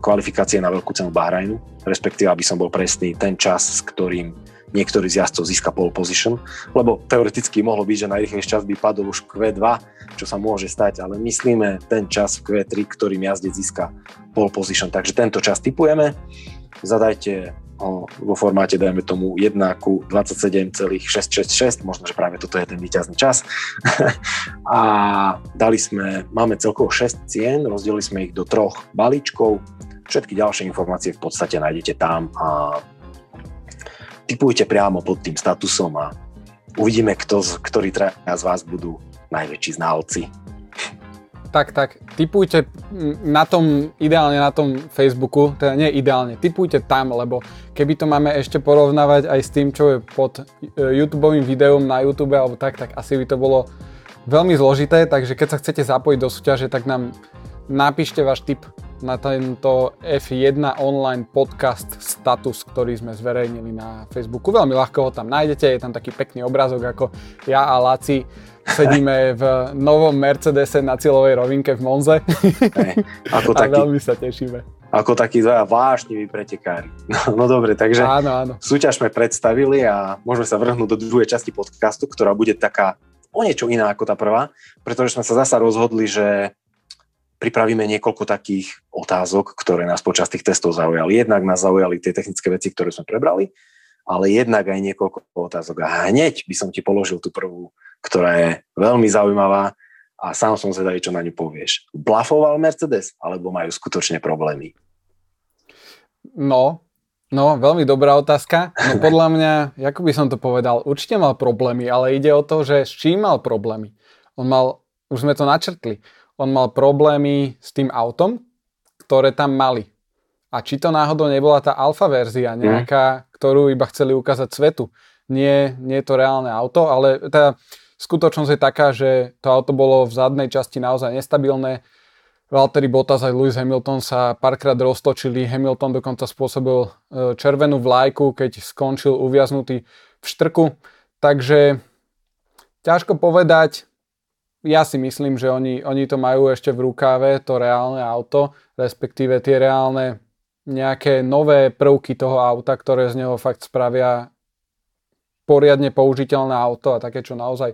kvalifikácie na veľkú cenu Bahrajnu, respektíve, aby som bol presný, ten čas, s ktorým niektorý z jazdcov získa pole position, lebo teoreticky mohlo byť, že najrychlejší čas by padol už v Q2, čo sa môže stať, ale myslíme ten čas v Q3, ktorým jazdec získa pole position. Takže tento čas typujeme, zadajte vo formáte, dajme tomu 1 ku 27,666, možno, že práve toto je ten výťazný čas. a dali sme, máme celkovo 6 cien, rozdelili sme ich do troch balíčkov. Všetky ďalšie informácie v podstate nájdete tam a typujte priamo pod tým statusom a uvidíme, kto, ktorí z vás budú najväčší znalci tak, tak, typujte na tom, ideálne na tom Facebooku, teda nie ideálne, typujte tam, lebo keby to máme ešte porovnávať aj s tým, čo je pod e, YouTube videom na YouTube alebo tak, tak asi by to bolo veľmi zložité, takže keď sa chcete zapojiť do súťaže, tak nám napíšte váš tip na tento F1 online podcast status, ktorý sme zverejnili na Facebooku. Veľmi ľahko ho tam nájdete, je tam taký pekný obrázok, ako ja a Laci sedíme v novom Mercedese na cieľovej rovinke v Monze. Hey, ako a taký, veľmi sa tešíme. Ako takí dva vášniví pretekári. No, no dobre, takže áno, áno. súťaž sme predstavili a môžeme sa vrhnúť do druhej časti podcastu, ktorá bude taká o niečo iná ako tá prvá, pretože sme sa zasa rozhodli, že pripravíme niekoľko takých otázok, ktoré nás počas tých testov zaujali. Jednak nás zaujali tie technické veci, ktoré sme prebrali, ale jednak aj niekoľko otázok. A hneď by som ti položil tú prvú ktorá je veľmi zaujímavá a sám som zvedavý, čo na ňu povieš. Blafoval Mercedes, alebo majú skutočne problémy? No, no, veľmi dobrá otázka. No podľa mňa, ako by som to povedal, určite mal problémy, ale ide o to, že s čím mal problémy. On mal, už sme to načrtli, on mal problémy s tým autom, ktoré tam mali. A či to náhodou nebola tá alfa verzia nejaká, mm. ktorú iba chceli ukázať svetu. Nie, nie je to reálne auto, ale teda skutočnosť je taká, že to auto bolo v zadnej časti naozaj nestabilné. Valtteri Bottas aj Lewis Hamilton sa párkrát roztočili. Hamilton dokonca spôsobil e, červenú vlajku, keď skončil uviaznutý v štrku. Takže ťažko povedať. Ja si myslím, že oni, oni to majú ešte v rukáve, to reálne auto, respektíve tie reálne nejaké nové prvky toho auta, ktoré z neho fakt spravia poriadne použiteľné auto a také, čo naozaj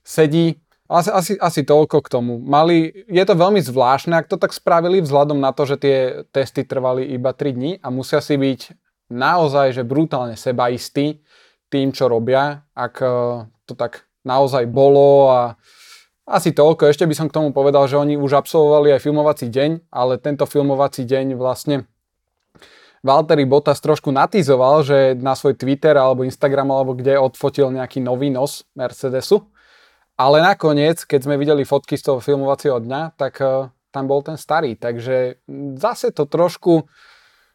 sedí. Asi, asi, asi toľko k tomu. Mali, je to veľmi zvláštne, ak to tak spravili vzhľadom na to, že tie testy trvali iba 3 dní a musia si byť naozaj že brutálne sebaistí tým, čo robia, ak e, to tak naozaj bolo a asi toľko. Ešte by som k tomu povedal, že oni už absolvovali aj filmovací deň, ale tento filmovací deň vlastne Valtteri Bottas trošku natizoval, že na svoj Twitter alebo Instagram alebo kde odfotil nejaký nový nos Mercedesu ale nakoniec, keď sme videli fotky z toho filmovacieho dňa, tak uh, tam bol ten starý. Takže zase to trošku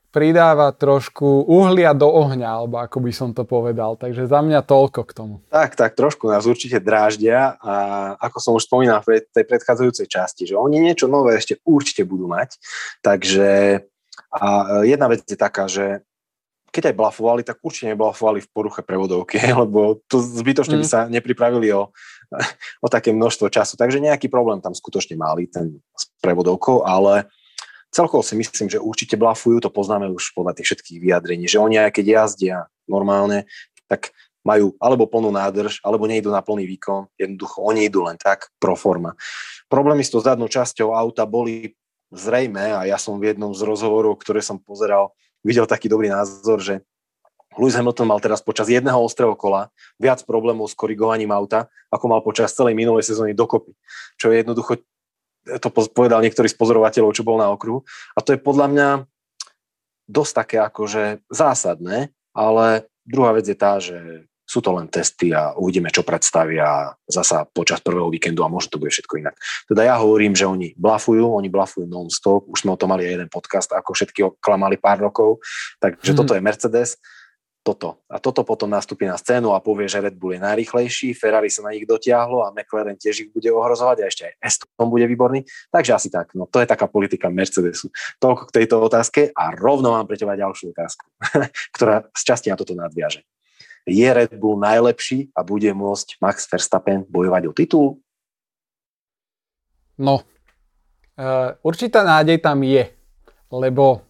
pridáva trošku uhlia do ohňa, alebo ako by som to povedal. Takže za mňa toľko k tomu. Tak, tak, trošku nás určite dráždia a ako som už spomínal v tej predchádzajúcej časti, že oni niečo nové ešte určite budú mať. Takže a jedna vec je taká, že keď aj blafovali, tak určite neblafovali v poruche prevodovky, lebo to zbytočne mm. by sa nepripravili o o také množstvo času. Takže nejaký problém tam skutočne mali ten s prevodovkou, ale celkovo si myslím, že určite blafujú, to poznáme už podľa tých všetkých vyjadrení, že oni aj keď jazdia normálne, tak majú alebo plnú nádrž, alebo nejdú na plný výkon, jednoducho oni idú len tak pro forma. Problémy s tou zadnou časťou auta boli zrejme a ja som v jednom z rozhovorov, ktoré som pozeral, videl taký dobrý názor, že Lewis Hamilton mal teraz počas jedného ostrého kola viac problémov s korigovaním auta, ako mal počas celej minulej sezóny dokopy. Čo je jednoducho, to povedal niektorý z pozorovateľov, čo bol na okruhu. A to je podľa mňa dosť také akože zásadné, ale druhá vec je tá, že sú to len testy a uvidíme, čo predstavia zasa počas prvého víkendu a možno to bude všetko inak. Teda ja hovorím, že oni blafujú, oni blafujú non-stop, už sme o tom mali aj jeden podcast, ako všetky oklamali pár rokov, takže mm. toto je Mercedes toto. A toto potom nastúpi na scénu a povie, že Red Bull je najrychlejší, Ferrari sa na nich dotiahlo a McLaren tiež ich bude ohrozovať a ešte aj Aston bude výborný. Takže asi tak. No to je taká politika Mercedesu. Toľko k tejto otázke a rovno mám pre teba ďalšiu otázku, ktorá z časti na toto nadviaže. Je Red Bull najlepší a bude môcť Max Verstappen bojovať o titul? No, uh, určitá nádej tam je, lebo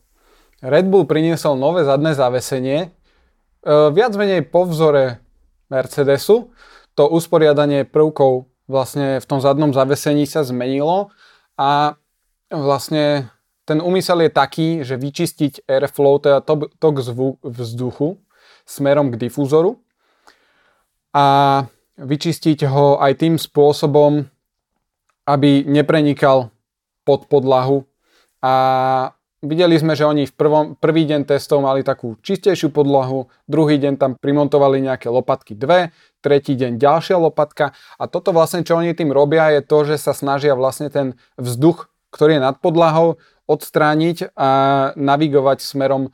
Red Bull priniesol nové zadné zavesenie, E, viac menej po vzore Mercedesu. To usporiadanie prvkov vlastne v tom zadnom zavesení sa zmenilo a vlastne ten úmysel je taký, že vyčistiť airflow, teda tok vzduchu smerom k difúzoru a vyčistiť ho aj tým spôsobom, aby neprenikal pod podlahu. A Videli sme, že oni v prvom, prvý deň testov mali takú čistejšiu podlahu, druhý deň tam primontovali nejaké lopatky dve, tretí deň ďalšia lopatka. A toto vlastne, čo oni tým robia, je to, že sa snažia vlastne ten vzduch, ktorý je nad podlahou, odstrániť a navigovať smerom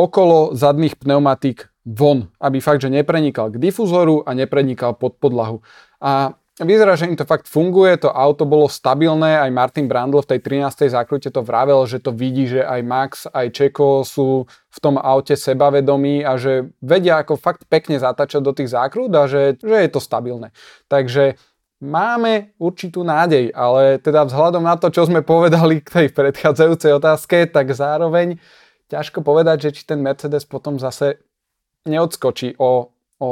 okolo zadných pneumatík von, aby fakt, že neprenikal k difúzoru a neprenikal pod podlahu. A Vyzerá, že im to fakt funguje, to auto bolo stabilné, aj Martin Brandl v tej 13. zákrute to vravel, že to vidí, že aj Max, aj Čeko sú v tom aute sebavedomí a že vedia ako fakt pekne zatáčať do tých zákrut a že, že je to stabilné. Takže máme určitú nádej, ale teda vzhľadom na to, čo sme povedali k tej predchádzajúcej otázke, tak zároveň ťažko povedať, že či ten Mercedes potom zase neodskočí o, o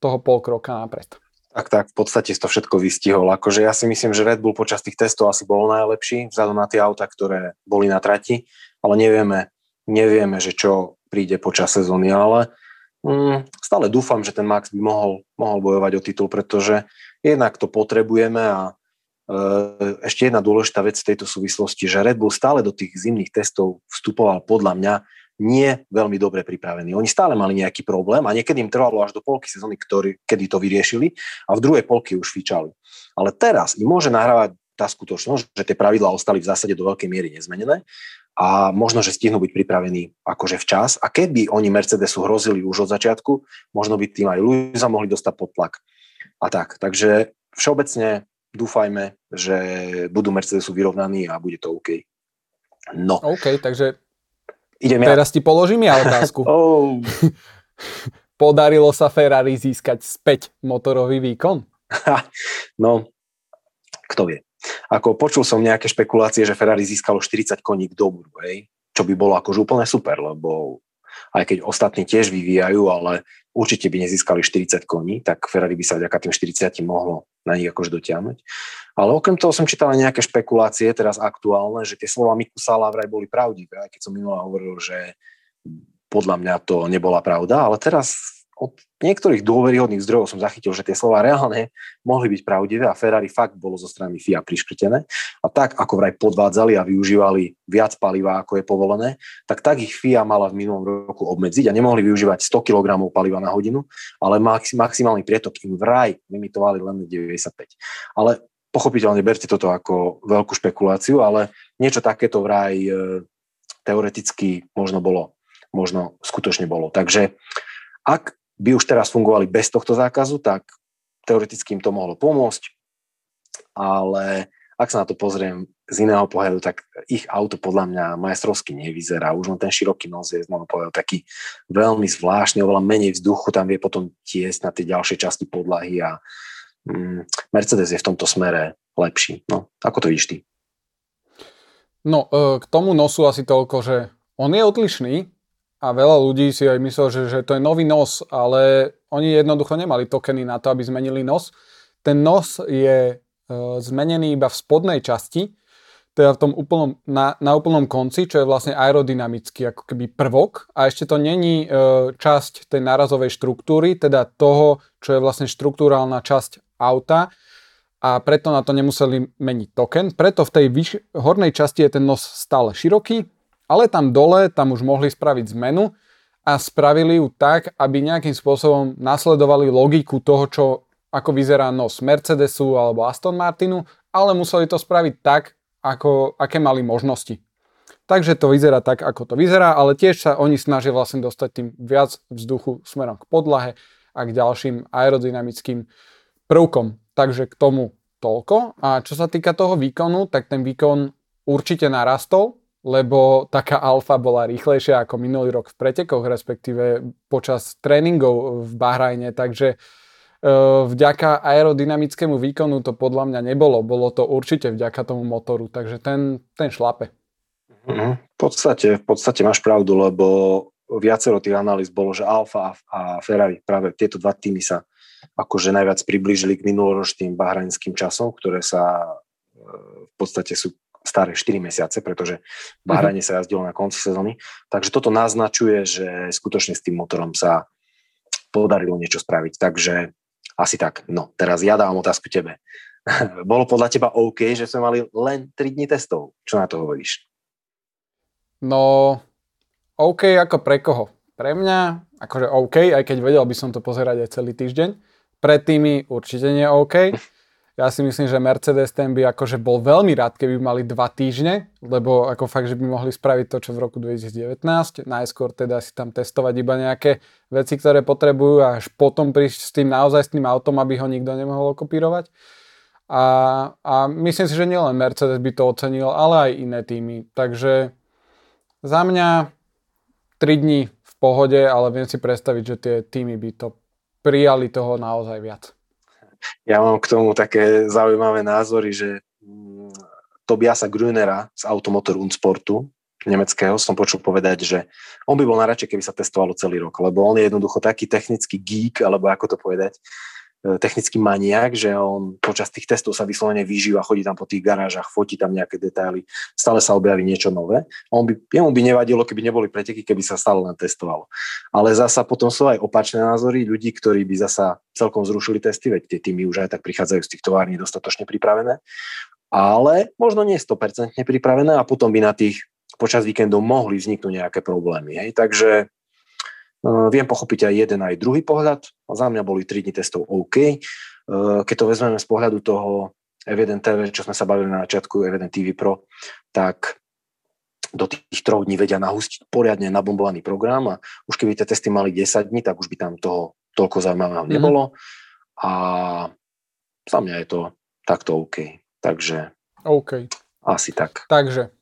toho pol kroka napred. Tak, tak, v podstate to všetko vystihol. Akože ja si myslím, že Red Bull počas tých testov asi bol najlepší, vzhľadom na tie auta, ktoré boli na trati, ale nevieme, nevieme, že čo príde počas sezóny, ale mm, stále dúfam, že ten Max by mohol, mohol bojovať o titul, pretože jednak to potrebujeme a ešte jedna dôležitá vec v tejto súvislosti, že Red Bull stále do tých zimných testov vstupoval podľa mňa nie veľmi dobre pripravení. Oni stále mali nejaký problém a niekedy im trvalo až do polky sezóny, ktorý, kedy to vyriešili a v druhej polky už fičali. Ale teraz im môže nahrávať tá skutočnosť, že tie pravidlá ostali v zásade do veľkej miery nezmenené a možno, že stihnú byť pripravení akože včas. A keby oni Mercedesu hrozili už od začiatku, možno by tým aj Luisa mohli dostať pod tlak. A tak. Takže všeobecne dúfajme, že budú Mercedesu vyrovnaní a bude to OK. No. OK, takže Idem ja. Teraz ti položím ja otázku. oh. Podarilo sa Ferrari získať späť motorový výkon? no, kto vie. Ako počul som nejaké špekulácie, že Ferrari získalo 40 koní k dobru, hej? čo by bolo akože úplne super, lebo aj keď ostatní tiež vyvíjajú, ale určite by nezískali 40 koní, tak Ferrari by sa vďaka tým 40 mohlo na nich akože dotiahnuť. Ale okrem toho som čítal nejaké špekulácie, teraz aktuálne, že tie slova Miku Sala vraj boli pravdivé, aj keď som minulá hovoril, že podľa mňa to nebola pravda, ale teraz od niektorých dôveryhodných zdrojov som zachytil, že tie slova reálne mohli byť pravdivé a Ferrari fakt bolo zo strany FIA priškrtené. A tak, ako vraj podvádzali a využívali viac paliva, ako je povolené, tak tak ich FIA mala v minulom roku obmedziť a nemohli využívať 100 kg paliva na hodinu, ale max, maximálny prietok im vraj limitovali len 95. Ale pochopiteľne berte toto ako veľkú špekuláciu, ale niečo takéto vraj e, teoreticky možno bolo, možno skutočne bolo. Takže ak by už teraz fungovali bez tohto zákazu, tak teoreticky im to mohlo pomôcť, ale ak sa na to pozriem z iného pohľadu, tak ich auto podľa mňa majstrovsky nevyzerá. Už len ten široký nos je z pohľadu taký veľmi zvláštny, oveľa menej vzduchu tam vie potom tiesť na tie ďalšie časti podlahy a mm, Mercedes je v tomto smere lepší. No, ako to vidíš ty? No, e, k tomu nosu asi toľko, že on je odlišný, a veľa ľudí si aj myslel, že, že to je nový nos, ale oni jednoducho nemali tokeny na to, aby zmenili nos. Ten nos je e, zmenený iba v spodnej časti, teda v tom úplnom, na, na úplnom konci, čo je vlastne aerodynamický ako keby prvok a ešte to není e, časť tej nárazovej štruktúry, teda toho, čo je vlastne štruktúrálna časť auta a preto na to nemuseli meniť token. Preto v tej vyš- hornej časti je ten nos stále široký ale tam dole, tam už mohli spraviť zmenu a spravili ju tak, aby nejakým spôsobom nasledovali logiku toho, čo ako vyzerá nos Mercedesu alebo Aston Martinu, ale museli to spraviť tak, ako, aké mali možnosti. Takže to vyzerá tak, ako to vyzerá, ale tiež sa oni snažia vlastne dostať tým viac vzduchu smerom k podlahe a k ďalším aerodynamickým prvkom. Takže k tomu toľko. A čo sa týka toho výkonu, tak ten výkon určite narastol lebo taká alfa bola rýchlejšia ako minulý rok v pretekoch, respektíve počas tréningov v Bahrajne, takže e, vďaka aerodynamickému výkonu to podľa mňa nebolo. Bolo to určite vďaka tomu motoru, takže ten, ten šlape. Mhm. V podstate, v podstate máš pravdu, lebo viacero tých analýz bolo, že Alfa a Ferrari, práve tieto dva týmy sa akože najviac priblížili k minuloročným bahrajnským časom, ktoré sa e, v podstate sú staré 4 mesiace, pretože v Bahrajne sa jazdilo na konci sezóny. Takže toto naznačuje, že skutočne s tým motorom sa podarilo niečo spraviť. Takže asi tak. No, teraz ja dávam otázku tebe. Bolo podľa teba OK, že sme mali len 3 dní testov? Čo na to hovoríš? No, OK ako pre koho? Pre mňa, akože OK, aj keď vedel by som to pozerať aj celý týždeň. Pre tými určite nie OK. Ja si myslím, že Mercedes ten by akože bol veľmi rád, keby mali dva týždne, lebo ako fakt, že by mohli spraviť to, čo v roku 2019. Najskôr teda si tam testovať iba nejaké veci, ktoré potrebujú a až potom prísť s tým naozaj s tým autom, aby ho nikto nemohol kopírovať. A, a myslím si, že nielen Mercedes by to ocenil, ale aj iné týmy. Takže za mňa 3 dní v pohode, ale viem si predstaviť, že tie týmy by to prijali toho naozaj viac. Ja mám k tomu také zaujímavé názory, že mm, Tobiasa Grünera z Automotor Unsportu nemeckého som počul povedať, že on by bol najradšej, keby sa testovalo celý rok, lebo on je jednoducho taký technický geek, alebo ako to povedať, technický maniak, že on počas tých testov sa vyslovene vyžíva, chodí tam po tých garážach, fotí tam nejaké detaily, stále sa objaví niečo nové. On by, jemu by nevadilo, keby neboli preteky, keby sa stále len testovalo. Ale zasa potom sú aj opačné názory ľudí, ktorí by zasa celkom zrušili testy, veď tie týmy už aj tak prichádzajú z tých tovární dostatočne pripravené, ale možno nie 100% pripravené a potom by na tých počas víkendov mohli vzniknúť nejaké problémy. Hej? Takže viem pochopiť aj jeden, aj druhý pohľad. Za mňa boli 3 dní testov OK. Uh, keď to vezmeme z pohľadu toho F1 TV, čo sme sa bavili na začiatku, F1 TV Pro, tak do tých troch dní vedia nahustiť poriadne nabombovaný program a už keby tie testy mali 10 dní, tak už by tam toho toľko zaujímavého mhm. nebolo. Mm-hmm. A za mňa je to tak to OK. Takže OK. asi tak. Takže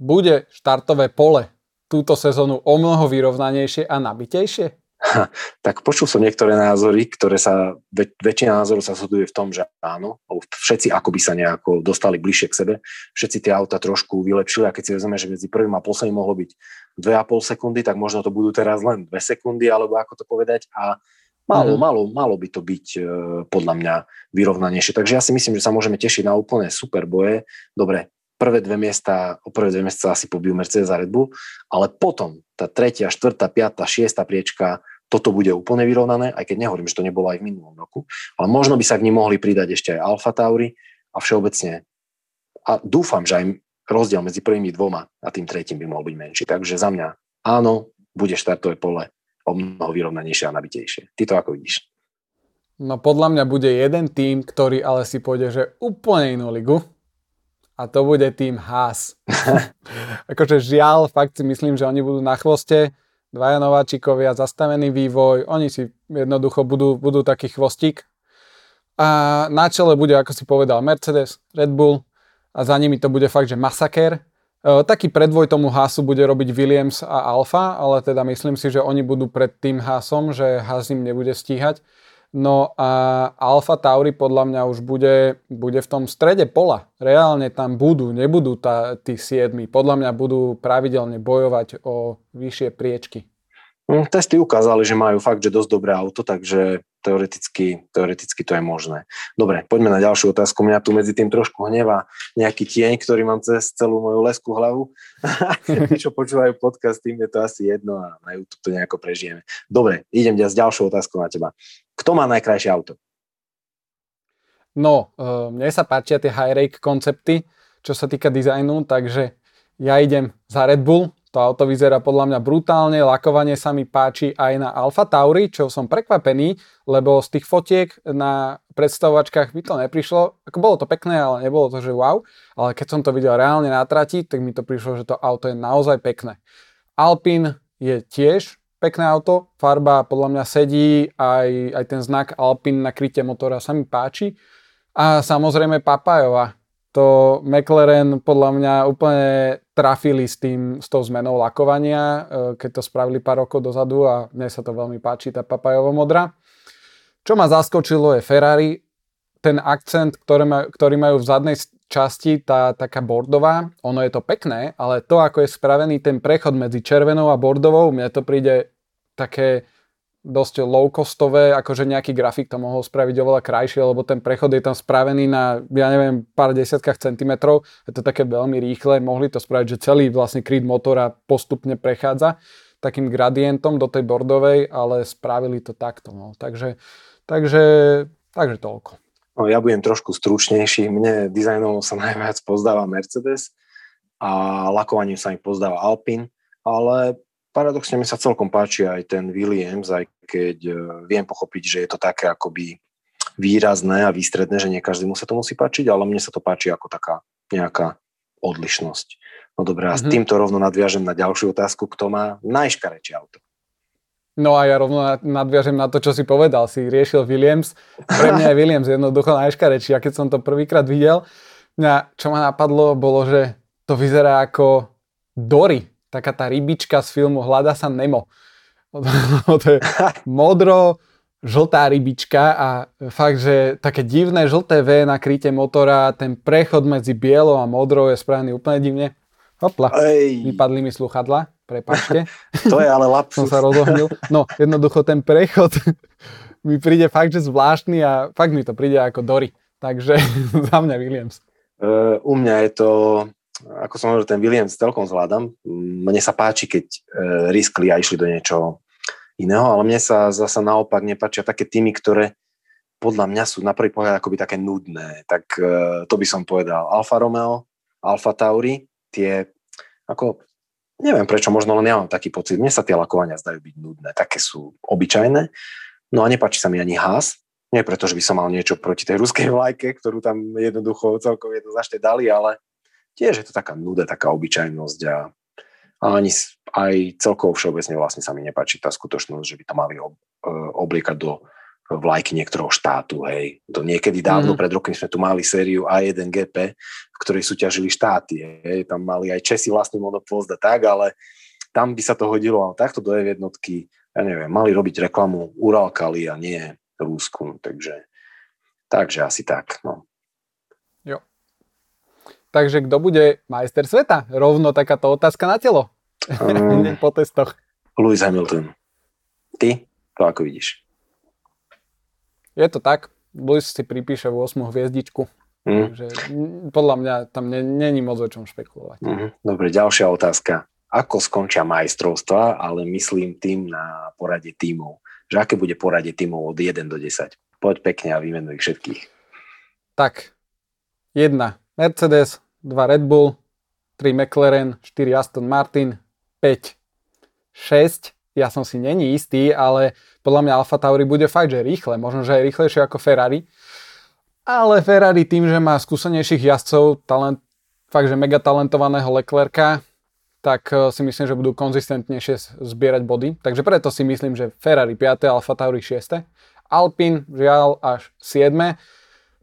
bude štartové pole túto sezónu o mnoho vyrovnanejšie a nabitejšie? Ha, tak počul som niektoré názory, ktoré sa, väč, väčšina názorov sa zhoduje v tom, že áno, všetci ako by sa nejako dostali bližšie k sebe, všetci tie auta trošku vylepšili a keď si vezmeme, že medzi prvým a posledným mohlo byť 2,5 sekundy, tak možno to budú teraz len 2 sekundy, alebo ako to povedať a malo, mm. malo, malo by to byť e, podľa mňa vyrovnanejšie. Takže ja si myslím, že sa môžeme tešiť na úplne super boje. Dobre, prvé dve miesta, o prvé dve miesta asi pobijú Mercedes a Red Bull, ale potom tá tretia, štvrtá, piatá, šiesta priečka, toto bude úplne vyrovnané, aj keď nehovorím, že to nebolo aj v minulom roku, ale možno by sa k nim mohli pridať ešte aj Alfa Tauri a všeobecne a dúfam, že aj rozdiel medzi prvými dvoma a tým tretím by mohol byť menší. Takže za mňa áno, bude štartové pole o mnoho vyrovnanejšie a nabitejšie. Ty to ako vidíš? No podľa mňa bude jeden tým, ktorý ale si pôjde, že úplne inú ligu a to bude tým Haas. akože žiaľ, fakt si myslím, že oni budú na chvoste, dvaja nováčikovia, zastavený vývoj, oni si jednoducho budú, budú taký chvostík. A na čele bude, ako si povedal, Mercedes, Red Bull a za nimi to bude fakt, že masaker. E, taký predvoj tomu Haasu bude robiť Williams a Alfa, ale teda myslím si, že oni budú pred tým Haasom, že Haas im nebude stíhať. No a Alfa Tauri podľa mňa už bude, bude v tom strede pola. Reálne tam budú, nebudú tá, tí siedmi. Podľa mňa budú pravidelne bojovať o vyššie priečky. Hm, testy ukázali, že majú fakt, že dosť dobré auto, takže teoreticky, teoreticky to je možné. Dobre, poďme na ďalšiu otázku. Mňa tu medzi tým trošku hnevá nejaký tieň, ktorý mám cez celú moju lesku hlavu. Tí, čo počúvajú podcast, tým je to asi jedno a na YouTube to nejako prežijeme. Dobre, idem s ďalšou otázkou na teba. Kto má najkrajšie auto? No, e, mne sa páčia tie high rake koncepty, čo sa týka dizajnu, takže ja idem za Red Bull, to auto vyzerá podľa mňa brutálne, lakovanie sa mi páči aj na Alfa Tauri, čo som prekvapený, lebo z tých fotiek na predstavovačkách mi to neprišlo, ako bolo to pekné, ale nebolo to, že wow, ale keď som to videl reálne na trati, tak mi to prišlo, že to auto je naozaj pekné. Alpine je tiež pekné auto, farba podľa mňa sedí, aj, aj ten znak Alpine na kryte motora sa mi páči. A samozrejme Papajova. To McLaren podľa mňa úplne trafili s, tým, s tou zmenou lakovania, e, keď to spravili pár rokov dozadu a mne sa to veľmi páči, tá Papajovo modra. Čo ma zaskočilo je Ferrari, ten akcent, ktorý, maj, ktorý majú v zadnej časti, tá taká bordová, ono je to pekné, ale to, ako je spravený ten prechod medzi červenou a bordovou, mne to príde také dosť low-costové, akože nejaký grafik to mohol spraviť oveľa krajšie, lebo ten prechod je tam spravený na, ja neviem, pár desiatkách centimetrov, je to také veľmi rýchle, mohli to spraviť, že celý vlastne kryt motora postupne prechádza takým gradientom do tej bordovej, ale spravili to takto, no. Takže, takže, takže toľko. No, ja budem trošku stručnejší. Mne dizajnovo sa najviac pozdáva Mercedes a lakovaním sa mi pozdáva Alpine, ale paradoxne mi sa celkom páči aj ten Williams, aj keď e, viem pochopiť, že je to také akoby výrazné a výstredné, že nie každému sa to musí páčiť, ale mne sa to páči ako taká nejaká odlišnosť. No dobré, a s mhm. týmto rovno nadviažem na ďalšiu otázku, kto má najškarečšie auto. No a ja rovno nadviažem na to, čo si povedal. Si riešil Williams. Pre mňa je Williams jednoducho najškarečší. A keď som to prvýkrát videl, mňa, čo ma napadlo, bolo, že to vyzerá ako Dory. Taká tá rybička z filmu Hľada sa Nemo. to je modro, žltá rybička a fakt, že také divné žlté V na kryte motora, ten prechod medzi bielou a modrou je spravený úplne divne. Hopla, Ej. vypadli mi sluchadla prepačte. to je ale lapsus. Som sa rozohnil. No, jednoducho ten prechod mi príde fakt, že zvláštny a fakt mi to príde ako Dory. Takže za mňa Williams. Uh, u mňa je to, ako som hovoril, ten Williams celkom zvládam. Mne sa páči, keď uh, riskli a išli do niečoho iného, ale mne sa zasa naopak nepáčia také týmy, ktoré podľa mňa sú na prvý pohľad akoby také nudné. Tak uh, to by som povedal Alfa Romeo, Alfa Tauri, tie ako neviem prečo, možno len ja mám taký pocit. Mne sa tie lakovania zdajú byť nudné, také sú obyčajné. No a nepáči sa mi ani Haas, nie preto, že by som mal niečo proti tej ruskej vlajke, ktorú tam jednoducho celkom jednoznačne dali, ale tiež je to taká nuda, taká obyčajnosť a, a ani aj celkovo všeobecne vlastne sa mi nepáči tá skutočnosť, že by to mali ob, e, obliekať do vlajky niektorého štátu, hej. To niekedy dávno, mm. pred rokom sme tu mali sériu A1 GP, v ktorej súťažili štáty, hej. Tam mali aj Česi vlastný monopol, zda tak, ale tam by sa to hodilo, ale takto do jednotky, ja neviem, mali robiť reklamu Uralkali a nie Rúsku, takže, takže asi tak, no. Takže kto bude majster sveta? Rovno takáto otázka na telo. Um, po testoch. Lewis Hamilton. Ty? To ako vidíš? Je to tak. Lewis si pripíše 8 hviezdičku. Mm. Takže podľa mňa tam není moc o čom špekulovať. Mm. Dobre, ďalšia otázka. Ako skončia majstrovstva, ale myslím tým na porade tímov. Že aké bude porade tímov od 1 do 10? Poď pekne a vymenuj všetkých. Tak, 1 Mercedes, 2 Red Bull, 3 McLaren, 4 Aston Martin, 5 6 ja som si není istý, ale podľa mňa Alfa Tauri bude fakt, že rýchle, možno, že aj rýchlejšie ako Ferrari. Ale Ferrari tým, že má skúsenejších jazdcov, talent, fakt, že mega talentovaného Leclerca, tak eh, si myslím, že budú konzistentnejšie zbierať body. Takže preto si myslím, že Ferrari 5, Alfa Tauri 6, Alpine žiaľ až 7.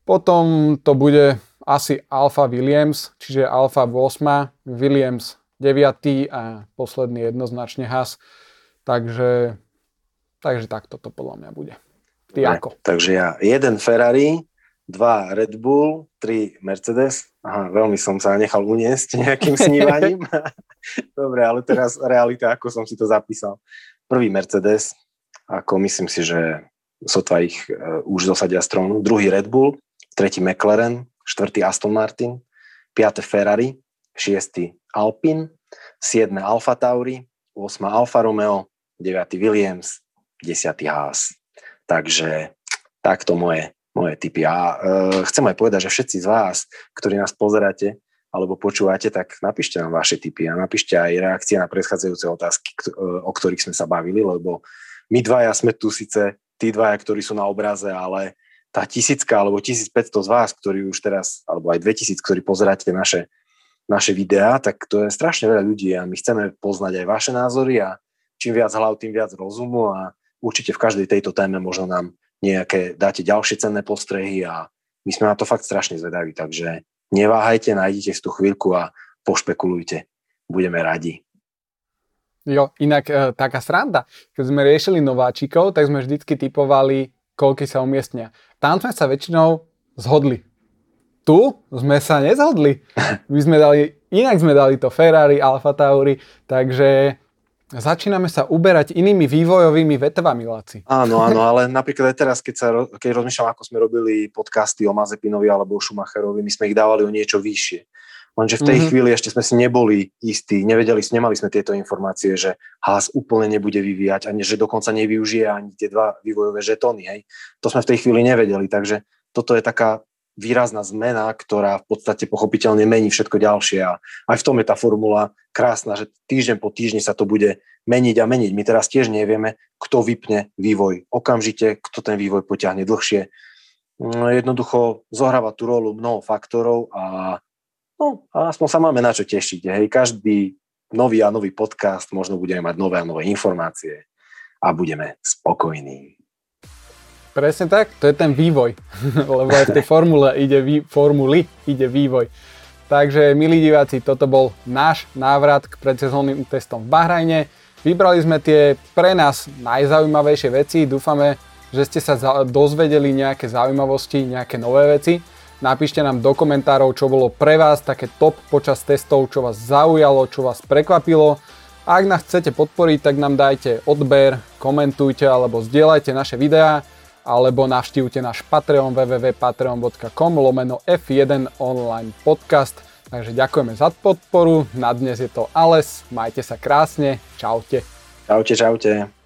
Potom to bude asi Alfa Williams, čiže Alfa 8, Williams 9 a posledný jednoznačne Haas. Takže, takže takto to podľa mňa bude. Ty ne, ako? Takže ja jeden Ferrari, dva Red Bull, tri Mercedes. Aha, veľmi som sa nechal uniesť nejakým snívaním. Dobre, ale teraz realita, ako som si to zapísal. Prvý Mercedes, ako myslím si, že sotva ich uh, už dosadia strónu. Druhý Red Bull, tretí McLaren, štvrtý Aston Martin, piaté Ferrari, šiestý Alpine, siedme Alfa Tauri, 8 Alfa Romeo, 9. Williams, 10. Haas. Takže takto moje, moje typy. A e, chcem aj povedať, že všetci z vás, ktorí nás pozeráte alebo počúvate, tak napíšte nám vaše typy a napíšte aj reakcie na predchádzajúce otázky, e, o ktorých sme sa bavili, lebo my dvaja sme tu síce tí dvaja, ktorí sú na obraze, ale tá tisícka alebo 1500 z vás, ktorí už teraz, alebo aj 2000, ktorí pozeráte naše, naše videá, tak to je strašne veľa ľudí a my chceme poznať aj vaše názory a čím viac hlav, tým viac rozumu a určite v každej tejto téme možno nám nejaké dáte ďalšie cenné postrehy a my sme na to fakt strašne zvedaví, takže neváhajte, nájdite si tú chvíľku a pošpekulujte. Budeme radi. Jo, inak e, taká sranda. Keď sme riešili nováčikov, tak sme vždycky typovali, koľky sa umiestnia. Tam sme sa väčšinou zhodli. Tu sme sa nezhodli. My sme dali, inak sme dali to Ferrari, Alfa Tauri, takže Začíname sa uberať inými vývojovými vetvami, Laci. Áno, áno, ale napríklad aj teraz, keď, sa, keď rozmýšľam, ako sme robili podcasty o Mazepinovi alebo o Schumacherovi, my sme ich dávali o niečo vyššie. Lenže v tej mm-hmm. chvíli ešte sme si neboli istí, nevedeli, nemali sme tieto informácie, že Haas úplne nebude vyvíjať, ani že dokonca nevyužije ani tie dva vývojové žetóny. Hej. To sme v tej chvíli nevedeli, takže toto je taká výrazná zmena, ktorá v podstate pochopiteľne mení všetko ďalšie a aj v tom je tá formula krásna, že týždeň po týždni sa to bude meniť a meniť. My teraz tiež nevieme, kto vypne vývoj okamžite, kto ten vývoj potiahne dlhšie. No, jednoducho zohráva tú rolu mnoho faktorov a, no, a aspoň sa máme na čo tešiť. Hej. Každý nový a nový podcast možno budeme mať nové a nové informácie a budeme spokojní. Presne tak, to je ten vývoj, lebo aj v tej formule ide, vý, formuli ide vývoj. Takže, milí diváci, toto bol náš návrat k predsezónnym testom v Bahrajne. Vybrali sme tie pre nás najzaujímavejšie veci. Dúfame, že ste sa dozvedeli nejaké zaujímavosti, nejaké nové veci. Napíšte nám do komentárov, čo bolo pre vás také top počas testov, čo vás zaujalo, čo vás prekvapilo. A ak nás chcete podporiť, tak nám dajte odber, komentujte alebo zdieľajte naše videá alebo navštívte náš Patreon www.patreon.com lomeno F1 online podcast. Takže ďakujeme za podporu, na dnes je to Ales, majte sa krásne, čaute. Čaute, čaute.